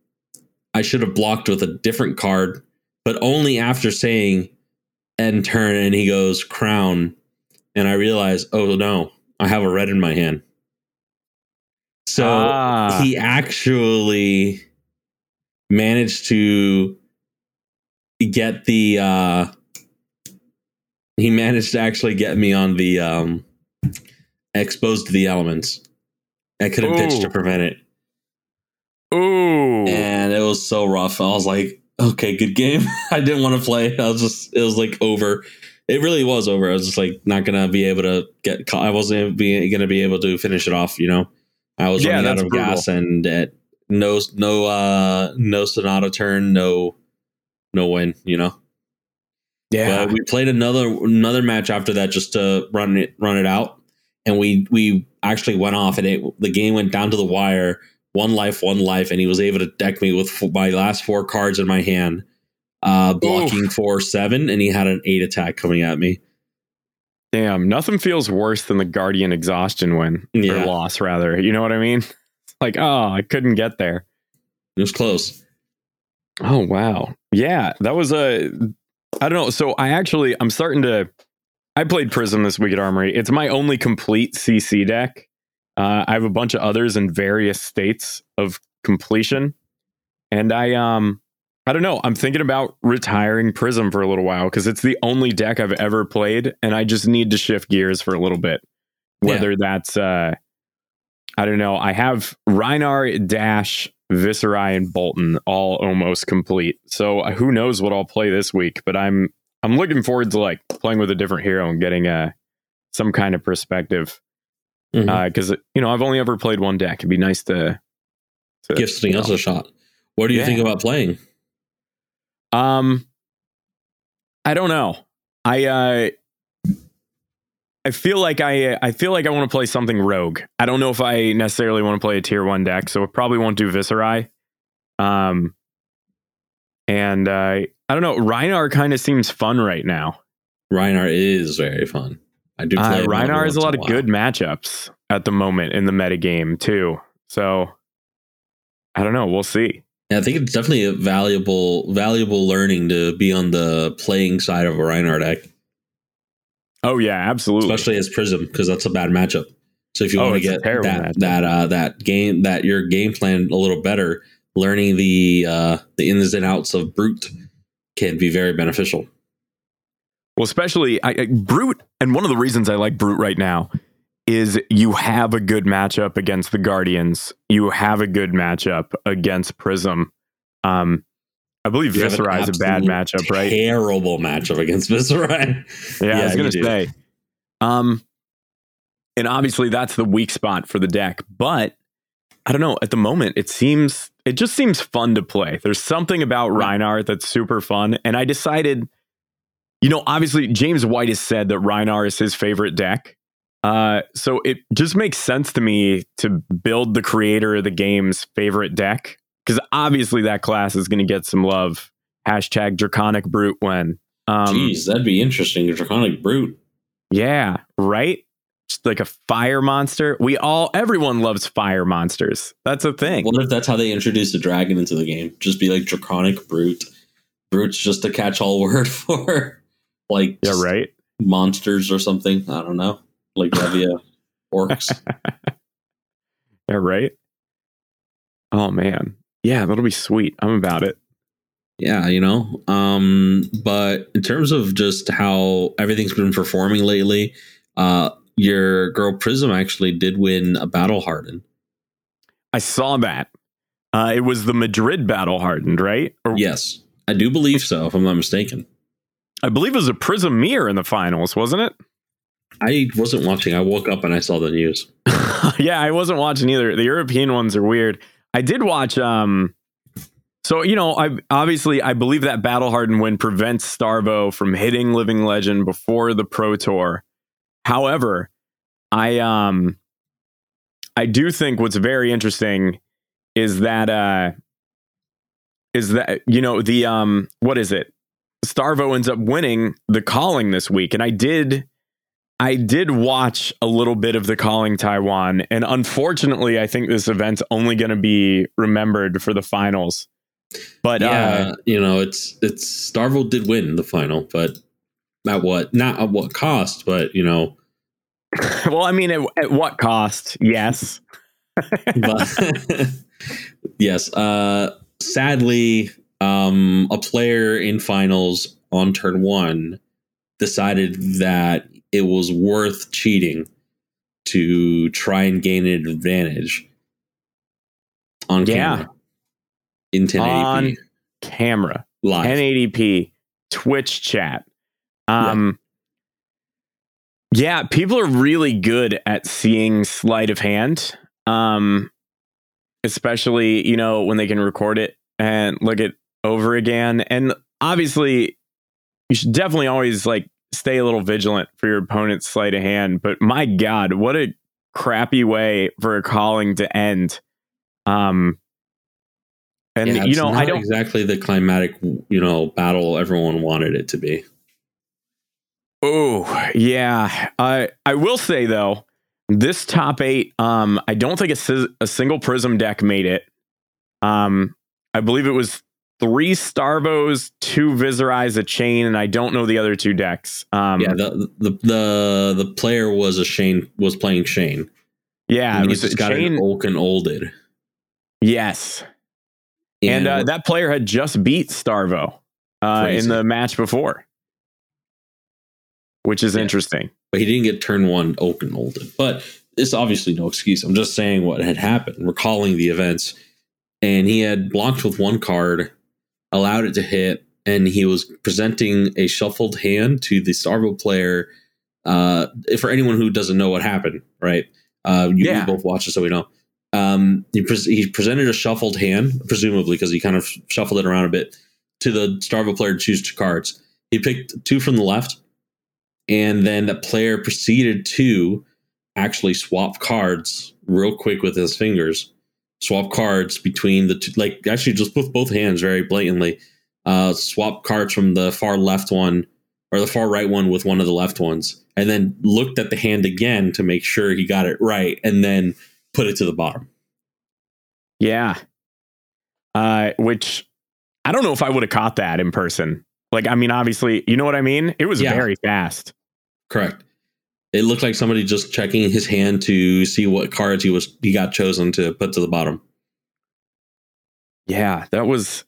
I should have blocked with a different card, but only after saying end turn and he goes crown. And I realize, oh no, I have a red in my hand. So Ah. he actually managed to get the uh he managed to actually get me on the um exposed to the elements. I could have pitched to prevent it. Ooh. And was so rough. I was like, okay, good game. I didn't want to play. I was just it was like over. It really was over. I was just like not gonna be able to get. I wasn't be, gonna be able to finish it off, you know. I was Yeah, running out of brutal. gas and at no no uh no sonata turn, no no win, you know. yeah. But we played another another match after that just to run it run it out, and we we actually went off, and it the game went down to the wire, one life, one life, and he was able to deck me with my last four cards in my hand, uh, blocking four seven, and he had an eight attack coming at me. Damn, nothing feels worse than the Guardian exhaustion win Yeah. or loss, rather. You know what I mean? Like, oh, I couldn't get there. It was close. Oh wow, yeah, that was a. I don't know. So I actually, I'm starting to. I played Prism this week at Armory. It's my only complete CC deck. Uh, I have a bunch of others in various states of completion, and I um, I don't know. I'm thinking about retiring Prism for a little while because it's the only deck I've ever played, and I just need to shift gears for a little bit. Whether that's uh, I don't know. I have Rhinar, Dash, Viserai, and Boltyn all almost complete. So uh, who knows what I'll play this week? But I'm I'm looking forward to like playing with a different hero and getting uh, some kind of perspective. Because you know I've only ever played one deck. It'd be nice to, to Give something else know. a shot. What do you Yeah. think about playing? Um, I don't know. I uh, I feel like I I feel like I want to play something rogue. I don't know if I necessarily want to play a tier one deck, so I probably won't do Viserai. Um, and uh, I don't know. Rhinar kind of seems fun right now. Rhinar is very fun. I do play Uh, Rhinar has a lot in of good matchups at the moment in the metagame too. So I don't know. We'll see. Yeah, I think it's definitely a valuable valuable learning to be on the playing side of a Rhinar deck. Oh yeah, absolutely. especially as Prism, because that's a bad matchup. So if you Oh, want to get that matchup. that uh, that game that your game plan a little better, learning the uh, the ins and outs of Brute can be very beneficial. Well, especially I, I, Brute, and one of the reasons I like Brute right now is you have a good matchup against the Guardians. You have a good matchup against Prism. Um, I believe You have is a bad matchup, right? Terrible matchup against Viserai. Yeah, I Yeah, was gonna do. say. Um, and obviously that's the weak spot for the deck, but I don't know. At the moment, it seems it just seems fun to play. There's something about Rhinar that's super fun, and I decided, you know, obviously James White has said that Rhinar is his favorite deck. Uh, so it just makes sense to me to build the creator of the game's favorite deck because obviously that class is going to get some love. Hashtag Draconic Brute when. Um, Jeez, that'd be interesting. Draconic Brute. yeah, right? Just like a fire monster. We all, everyone loves fire monsters. That's a thing. What if that's how they introduce a dragon into the game? Just be like Draconic Brute. Brute's just a catch-all word for like yeah, right? monsters or something. I don't know, like Revia orcs. Yeah, right? Oh, man. Yeah, that'll be sweet. I'm about it. yeah, you know. Um, but in terms of just how everything's been performing lately, uh, your girl Prism actually did win a battle hardened. I saw that. Uh, it was the Madrid battle hardened, right? Or, Yes, I do believe so, if I'm not mistaken. I believe it was a Prism Mirror in the finals, wasn't it? I wasn't watching. I woke up and I saw the news. yeah, I wasn't watching either. The European ones are weird. I did watch. Um, so you know, I obviously I believe that battle hardened win prevents Starvo from hitting Living Legend before the Pro Tour. However, I um, I do think what's very interesting is that uh, is that you know the um, what is it? Starvo ends up winning the calling this week, and I did I did watch a little bit of the Calling Taiwan, and unfortunately, I think this event's only going to be remembered for the finals. But yeah, uh, you know, it's it's Starvo did win the final, but at what not at what cost, but you know, well, I mean, at, at what cost? Yes, but yes. Uh, sadly, um, a player in finals on turn one decided that it was worth cheating to try and gain an advantage on Yeah. camera in 1080p on camera, live. 1080p, Twitch chat. Um, yeah, people are really good at seeing sleight of hand. Um, especially you know when they can record it and look it over again. And obviously, you should definitely always like stay a little vigilant for your opponent's sleight of hand. But my God, what a crappy way for a calling to end. Um, and Yeah, you know, I don't. exactly the climatic, you know, battle everyone wanted it to be. Oh, yeah. I I will say though, this top eight, um, I don't think a, a single Prism deck made it. Um, I believe it was three Starvos, two Viserais, a Chane, and I don't know the other two decks. Um, yeah, the, the the the player was a Chane was playing Chane. yeah, and it he was just got Chane. an Oaken Olded. yes, and, uh, that player had just beat Starvo uh, in the match before, which is Yeah. interesting. but he didn't get turn one Oaken Olded. But it's obviously no excuse. I'm just saying what had happened, recalling the events. And he had blocked with one card, allowed it to hit, and he was presenting a shuffled hand to the Starvo player. Uh, for anyone who doesn't know what happened, right? Uh, you Yeah. we both watched it, so we know. Um, he, pres he presented a shuffled hand, presumably because he kind of shuffled it around a bit, to the Starvo player to choose two cards. He picked two from the left, and then the player proceeded to actually swap cards real quick with his fingers swap cards between the two like actually just with both hands very blatantly uh swap cards from the far left one or the far right one with one of the left ones and then looked at the hand again to make sure he got it right and then put it to the bottom Yeah. Uh, which I don't know if I would have caught that in person. Like, I mean, obviously, you know what I mean? It was Yeah. very fast. correct it looked like somebody just checking his hand to see what cards he was he got chosen to put to the bottom Yeah, that was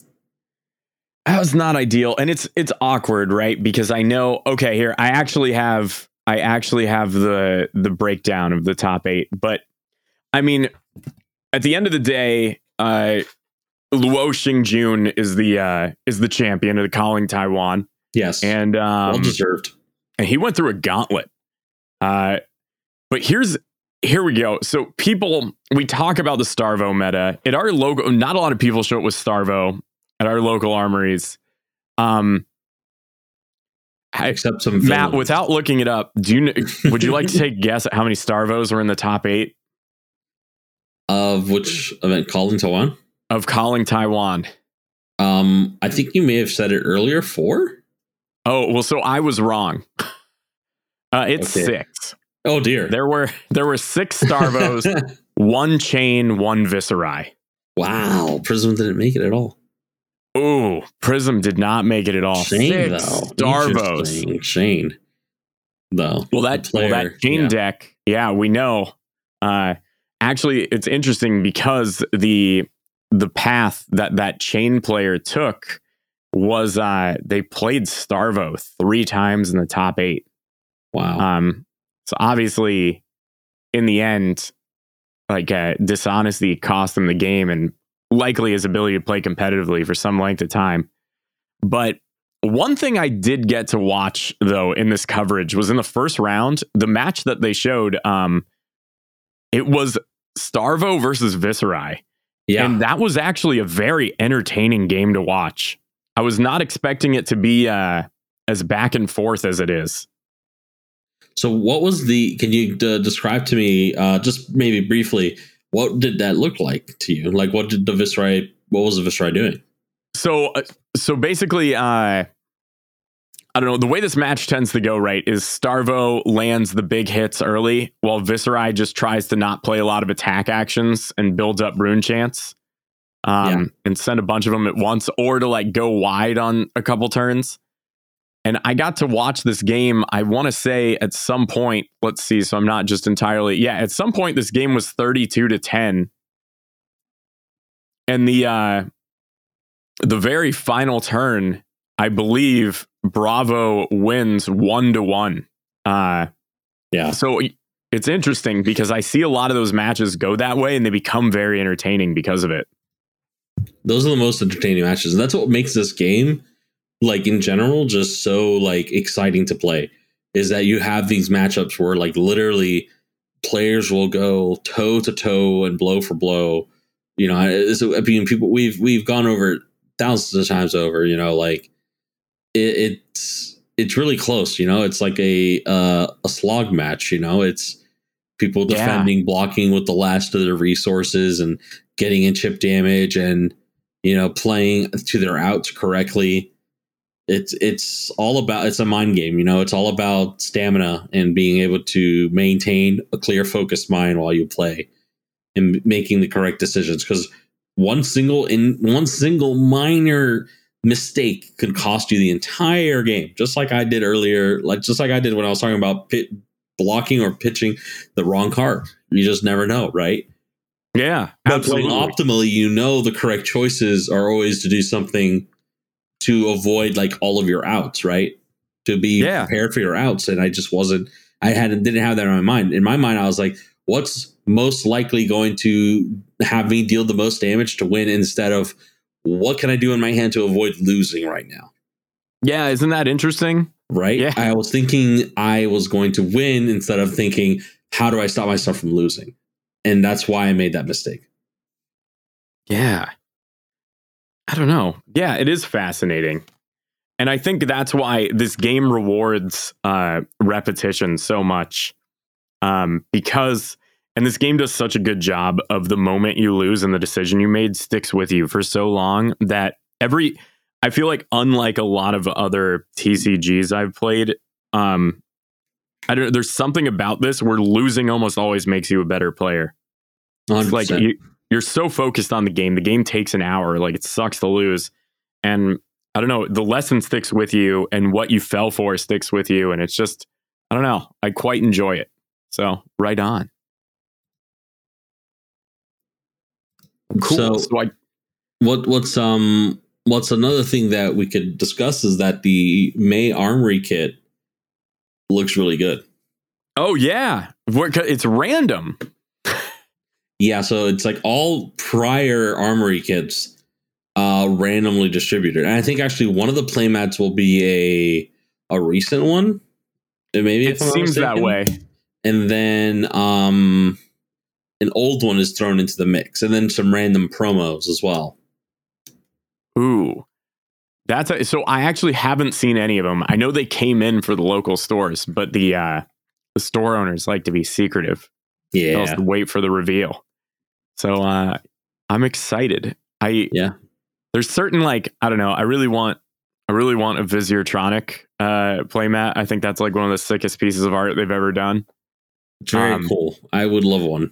that was not ideal. And it's it's awkward, right? Because I know, okay, here, I actually have I actually have the the breakdown of the top eight. But I mean, at the end of the day, uh Luo Xingjun is the uh is the champion of the calling Taiwan. yes And um well deserved and he went through a gauntlet. Uh, but here's here we go. So people, we talk about the Starvo meta at our local. Not a lot of people show up with Starvo at our local armories. Um, I- except some Matt, villains. without looking it up, do you would you like to take a guess at how many Starvos are in the top eight of which event calling Taiwan of calling Taiwan? Um, I think you may have said it earlier. Four. Oh well, so I was wrong. Uh, it's Okay. six. Oh dear. There were there were six Starvos, one Chane, one Viserai. wow, Prism didn't make it at all. Ooh, Prism did not make it at all. Chane Six though. Starvos. Chane. Though. Well, that The well, player, that Chane yeah. deck, yeah, we know. Uh, actually, it's interesting because the the path that that Chane player took was uh, they played Starvo three times in the top eight. Wow. Um, so obviously, in the end, like uh, dishonesty cost him the game and likely his ability to play competitively for some length of time. But one thing I did get to watch though in this coverage was in the first round, the match that they showed. Um, it was Starvo versus Viserai. Yeah. And that was actually a very entertaining game to watch. I was not expecting it to be uh, as back and forth as it is. So what was the? Can you uh, describe to me, uh, just maybe briefly, what did that look like to you? Like, what did the Viserai? What was the Viserai doing? So, uh, so basically, uh, I don't know. The way this match tends to go, right, is Starvo lands the big hits early, while Viserai just tries to not play a lot of attack actions and builds up rune chants, um, Yeah. and send a bunch of them at once, or to like go wide on a couple turns. And I got to watch this game. I want to say at some point, let's see. So I'm not just entirely, yeah. At some point, this game was 32 to 10, and the uh, the very final turn, I believe Bravo wins one to one. Uh, Yeah. so it's interesting because I see a lot of those matches go that way and they become very entertaining because of it. those are the most entertaining matches and that's what makes this game like in general just so like exciting to play is that you have these matchups where like literally players will go toe to toe and blow for blow. You know it's, i mean people we've we've gone over thousands of times over you know like it, it's it's really close you know? It's like a uh, a slog match you know? It's people Yeah. defending blocking with the last of their resources and getting in chip damage and you know playing to their outs correctly it's it's all about it's a mind game you know? It's all about stamina and being able to maintain a clear focused mind while you play and making the correct decisions. Because one single in one single minor mistake could cost you the entire game. Just like i did earlier like just like i did when i was talking about pit blocking or pitching the wrong card you just never know right? Yeah, but playing optimally, you know the correct choices are always to do something to avoid like all of your outs, right? To be Yeah. prepared for your outs. And I just wasn't I hadn't didn't have that in my mind. In my mind, I was like, what's most likely going to have me deal the most damage to win instead of what can I do in my hand to avoid losing right now? Yeah, isn't that interesting? Right? Yeah. I was thinking I was going to win instead of thinking, how do I stop myself from losing? And that's why I made that mistake. Yeah. I don't know. Yeah, it is fascinating. And I think that's why this game rewards uh, repetition so much. Um, because, and this game does such a good job of the moment you lose and the decision you made sticks with you for so long that every, I feel like, unlike a lot of other TCGs I've played, um, I don't know, there's something about this where losing almost always makes you a better player. It's like 100%. you, you're so focused on the game. The game takes an hour. Like it sucks to lose. And I don't know, the lesson sticks with you and what you fell for sticks with you. And it's just, I don't know, I quite enjoy it. So right on. Cool. So- So, I, what what's um what's another thing that we could discuss is that the May Armory kit looks really good. oh yeah, it's random. Yeah, so it's like all prior Armory kits uh randomly distributed. And I think actually one of the playmats will be a a recent one. Maybe It if I'm not seems that way. And then um an old one is thrown into the mix and then some random promos as well. Ooh. That's a, so I actually haven't seen any of them. I know they came in for the local stores, but the uh the store owners like to be secretive. They'll Yeah. wait for the reveal. So uh I'm excited. I Yeah. There's certain like I don't know. I really want I really want a Visiertronic uh playmat. I think that's like one of the sickest pieces of art they've ever done. Very Um, cool. I would love one.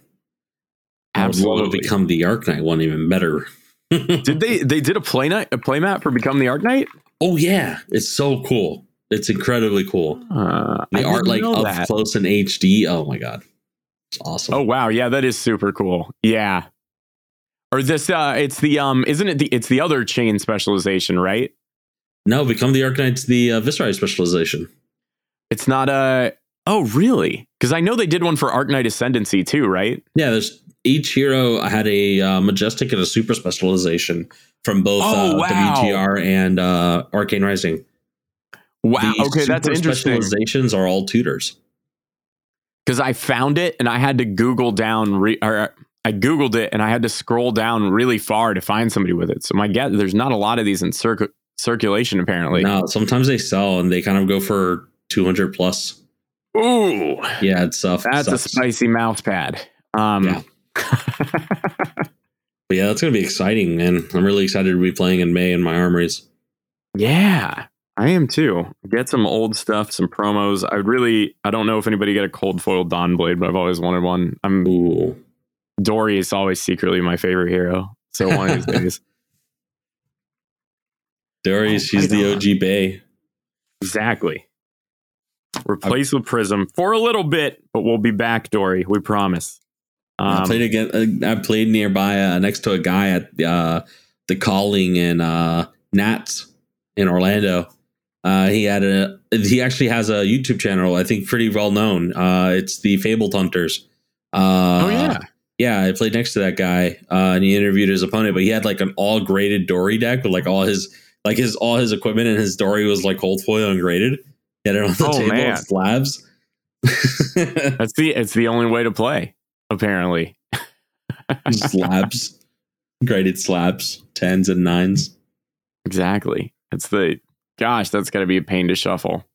I would love to Absolutely. become the Arknight one even better. Did they they did a play night a playmat for Become the Arknight? Oh yeah, it's so cool. It's incredibly cool. Uh, The I art like up that. close in HD. Oh my god, it's awesome. Oh wow, yeah, that is super cool. Yeah. Or this uh it's the um isn't it the it's the other Chane specialization, right? no, become the Arknight's the uh, Viserai specialization. It's not a Oh, really? Cuz I know they did one for Arknight Ascendancy too, right? Yeah, there's each hero had a uh, majestic and a super specialization from both Oh, uh, wow. WTR and uh, Arcane Rising. Wow. The okay, that's super interesting. Specializations are all tutors. Because I found it and I had to Google down, re- or I Googled it and I had to scroll down really far to find somebody with it. So my guess, there's not a lot of these in circ- circulation apparently. No, sometimes they sell and they kind of go for two hundred plus. Ooh, Yeah, it's uh, that's a spicy mouse pad. Um, Yeah. But yeah, that's gonna be exciting, man. I'm really excited to be playing in May in my armories. Yeah, I am too. Get some old stuff, some promos. I really, I don't know if anybody get a cold foil Dawnblade, but I've always wanted one. I'm Ooh, Dory is always secretly my favorite hero. So one of these days, Dory, Oh, she's the. OG Bay. exactly. Replace with Prism for a little bit, but we'll be back, Dory. We promise. I Um, played again. Uh, I played nearby uh, next to a guy at uh, the Calling and uh, Nats in Orlando. Uh, he had a. He actually has a YouTube channel. I think pretty well known. Uh, it's the Fabled Hunters. Uh, oh yeah, yeah. I played next to that guy, uh, and he interviewed his opponent. But he had like an all graded Dory deck with like all his like his all his equipment, and his Dory was like cold foil and graded. Had it on the Oh, table man. slabs. that's the it's the only way to play. Apparently, slabs, graded slabs, tens and nines. exactly. It's the gosh, that's got to be a pain to shuffle.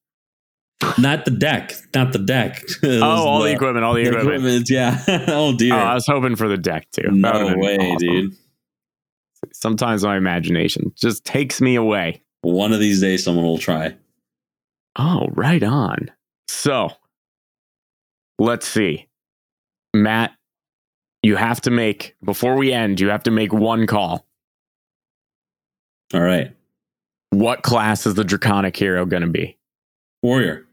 Not the deck, not the deck. Oh, all the equipment, all the, the equipment. equipment, Yeah. oh dear. Oh, I was hoping for the deck too. No way, awesome. dude. Sometimes my imagination just takes me away. One of these days, someone will try. Oh, right on. So, let's see. Matt, you have to make, before we end, you have to make one call. All right, What class is the Draconic hero going to be? warrior.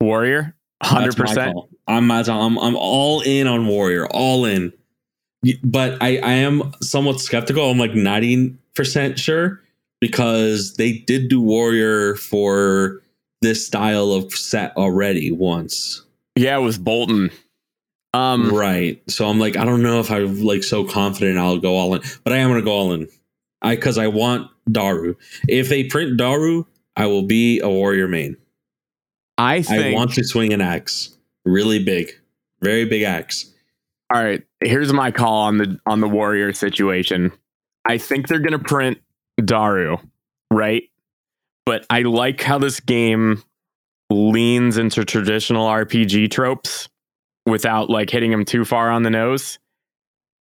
Warrior? 100%? I'm, I'm I'm all in on warrior, all in. But I I am somewhat skeptical. I'm like ninety percent sure because they did do warrior for this style of set already once. Yeah, it was Boltyn. Um, right. So I'm like, I don't know if I'm like so confident I'll go all in, but I am gonna go all in. I because I want Daru. If they print Daru, I will be a warrior main. I think. I want to swing an axe, really big, very big axe. All right, here's my call on the on the warrior situation. I think they're going to print Daru, right? But I like how this game leans into traditional RPG tropes without like hitting him too far on the nose.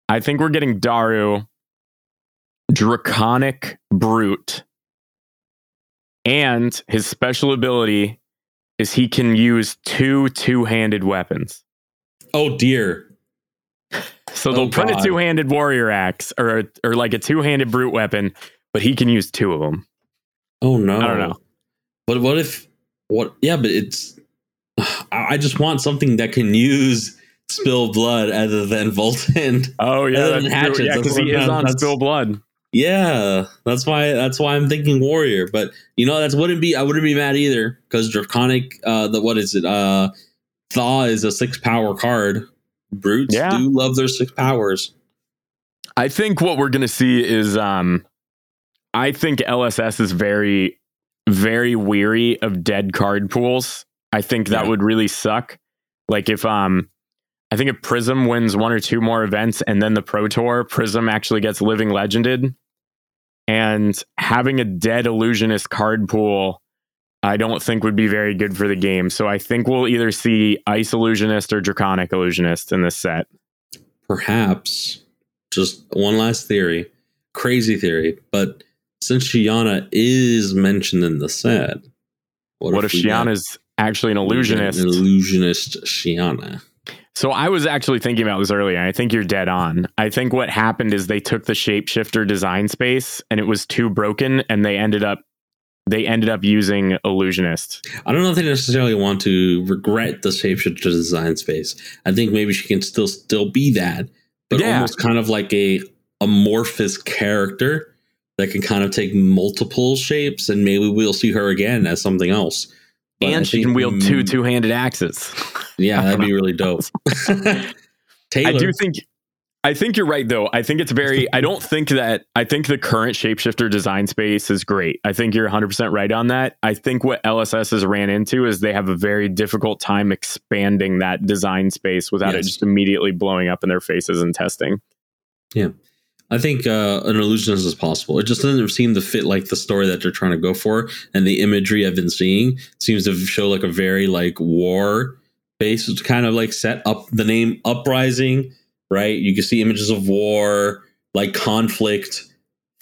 I think we're getting Daru draconic brute and his special ability is he can use two two-handed weapons. Oh dear. So Oh, they'll print God. a two-handed warrior axe or or like a two-handed brute weapon, but he can use two of them. Oh no. I don't know. But what if what yeah, but it's I just want something that can use spill blood other than Boltyn. Oh yeah, Other that's than true. hatchets, yeah, because he is on that's- spill blood. Yeah, that's why that's why I'm thinking warrior. But you know, that's wouldn't be I wouldn't be mad either because draconic. Uh, the what is it? Uh, thaw is a six power card. Brutes Yeah. do love their six powers. I think what we're gonna see is um I think LSS is very, very weary of dead card pools. I think that Yeah. would really suck. Like if um I think if Prism wins one or two more events and then the Pro Tour, Prism actually gets living legended. And having a dead illusionist card pool, I don't think would be very good for the game. So I think we'll either see Ice Illusionist or Draconic Illusionist in this set. Perhaps just one last theory, crazy theory. But since Shiyana is mentioned in the set, What, if we get- Shiyana's actually an illusionist? An illusionist Shiyana. So I was actually thinking about this earlier. I think you're dead on. I think what happened is they took the shapeshifter design space and it was too broken and they ended up they ended up using illusionist. I don't know if they necessarily want to regret the shapeshifter design space. I think maybe she can still still be that, but Yeah. almost kind of like a amorphous character that can kind of take multiple shapes, and maybe we'll see her again as something else. And she can wield two mm, two-handed axes. Yeah, that'd be really dope. I do think I think you're right though. I think it's very I don't think that I think the current shapeshifter design space is great. I think you're 100% right on that. I think what LSS has ran into is they have a very difficult time expanding that design space without it just immediately blowing up in their faces and testing. I think uh, an illusionist is possible. It just doesn't seem to fit like the story that they're trying to go for, and the imagery I've been seeing seems to show like a very like war based kind of like set up the name uprising. Right, you can see images of war, like conflict.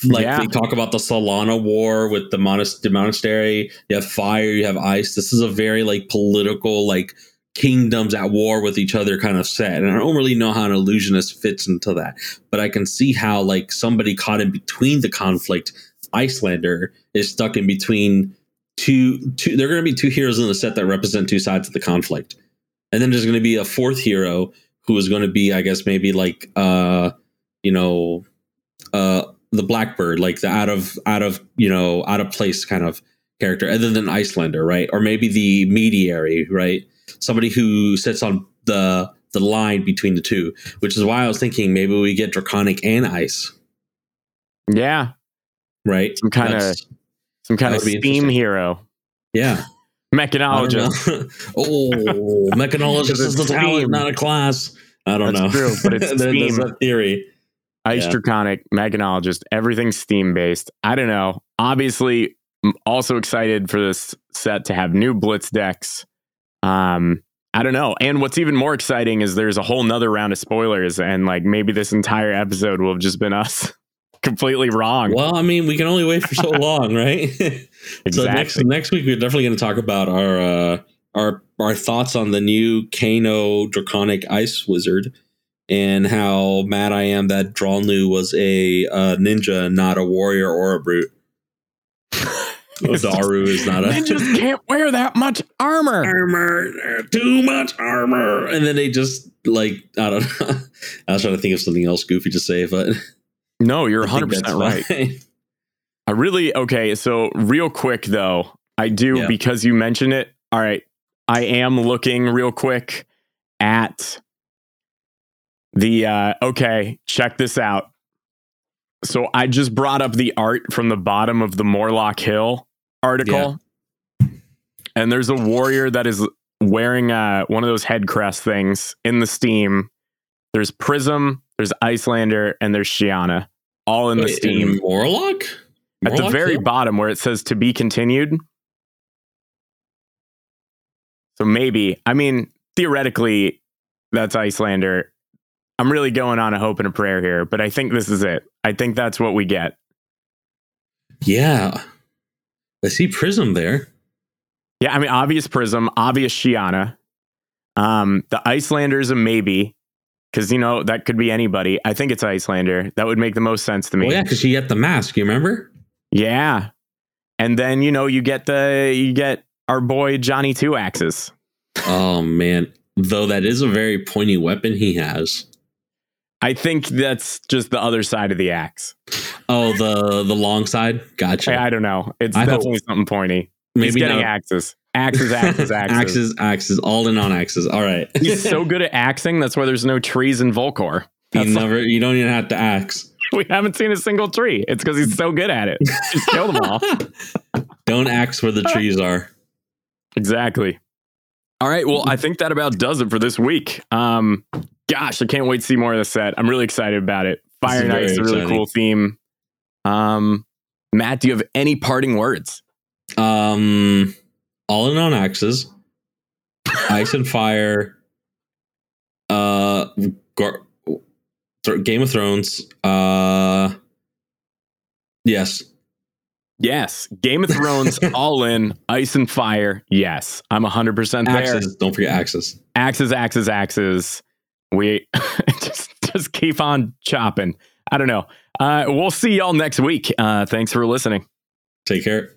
Like Yeah. they talk about the Solana War with the, monas- the monastery. You have fire, you have ice. This is a very like political, like kingdoms at war with each other kind of set. And I don't really know how an illusionist fits into that but I can see how like somebody caught in between the conflict, Iyslander is stuck in between two two there are going to be two heroes in the set that represent two sides of the conflict. And then there's going to be a fourth hero who is going to be I guess maybe like uh you know uh the blackbird like the out of out of you know out of place kind of character other than Iyslander, right? Or maybe the mediary, right? Somebody who sits on the the line between the two, which is why I was thinking maybe we get draconic and ice, Yeah, right? Some kinda- some kind of steam hero, yeah. Mechanologist. oh, mechanologist is a talent, not a class. I don't That's know. true, but it's steam. that theory. Ice Yeah. Draconic, Mechanologist, everything's steam based. I don't know. Obviously, I'm also excited for this set to have new Blitz decks. Um, I don't know. And what's even more exciting is there's a whole nother round of spoilers, and like maybe this entire episode will have just been us completely wrong. Well, I mean, we can only wait for so long, right? So next exactly. next week we're definitely going to talk about our uh, our our thoughts on the new Kano Draconic Ice Wizard and how mad I am that Drolnu was a uh, ninja, not a warrior or a brute. Daru is not a They just can't wear that much armor. armor, too much armor, and then they just like I don't know. I was trying to think of something else goofy to say, but No, you're 100 percent right. fine. I really okay. So real quick though, I do Yeah. because you mentioned it. All right, I am looking real quick at the. uh Okay, check this out. So I just brought up the art from the bottom of the Morlock Hill article, and there's a warrior that is wearing uh one of those head crest things in the Steam. There's Prism, there's Iyslander, and there's Shiyana, all in the Steam in Morlock? at the very Hill? bottom where it says to be continued. So maybe, I mean, theoretically, that's Iyslander. I'm really going on a hope and a prayer here, but I think this is it. I think that's what we get. Yeah. I see Prism there. Yeah, I mean, obvious Prism, obvious Shiyana. Um, the Iyslander's a maybe because you know that could be anybody. I think it's Iyslander. That would make the most sense to me. Well, yeah, because you get the mask, you remember? Yeah. And then, you know, you get the you get our boy Johnny Two Axes. Oh man. Though that is a very pointy weapon he has. I think that's just the other side of the axe. Oh, the the long side? Gotcha. I, I don't know. It's I hope- definitely something pointy. He's Maybe getting not. axes. Axes, axes, axes. axes, axes, all in on axes. All right. He's so good at axing. That's why there's no trees in Volcor. you never you don't even have to axe. we haven't seen a single tree. It's because he's so good at it. Just kill them all. Don't axe where the trees are. Exactly. All right. Well, I think that about does it for this week. Um, gosh, I can't wait to see more of the set. I'm really excited about it. Fire This is a really exciting. cool theme. Um, Matt, do you have any parting words? Um all in on axes. Ice and fire. Uh Gar- Th- Game of Thrones. Uh yes. Yes. Game of Thrones, all in, ice and fire. Yes. I'm 100% there. Axes. Don't forget axes. Axes, axes, axes. We just, just keep on chopping. I don't know. Uh, we'll see y'all next week. Uh, thanks for listening. Take care.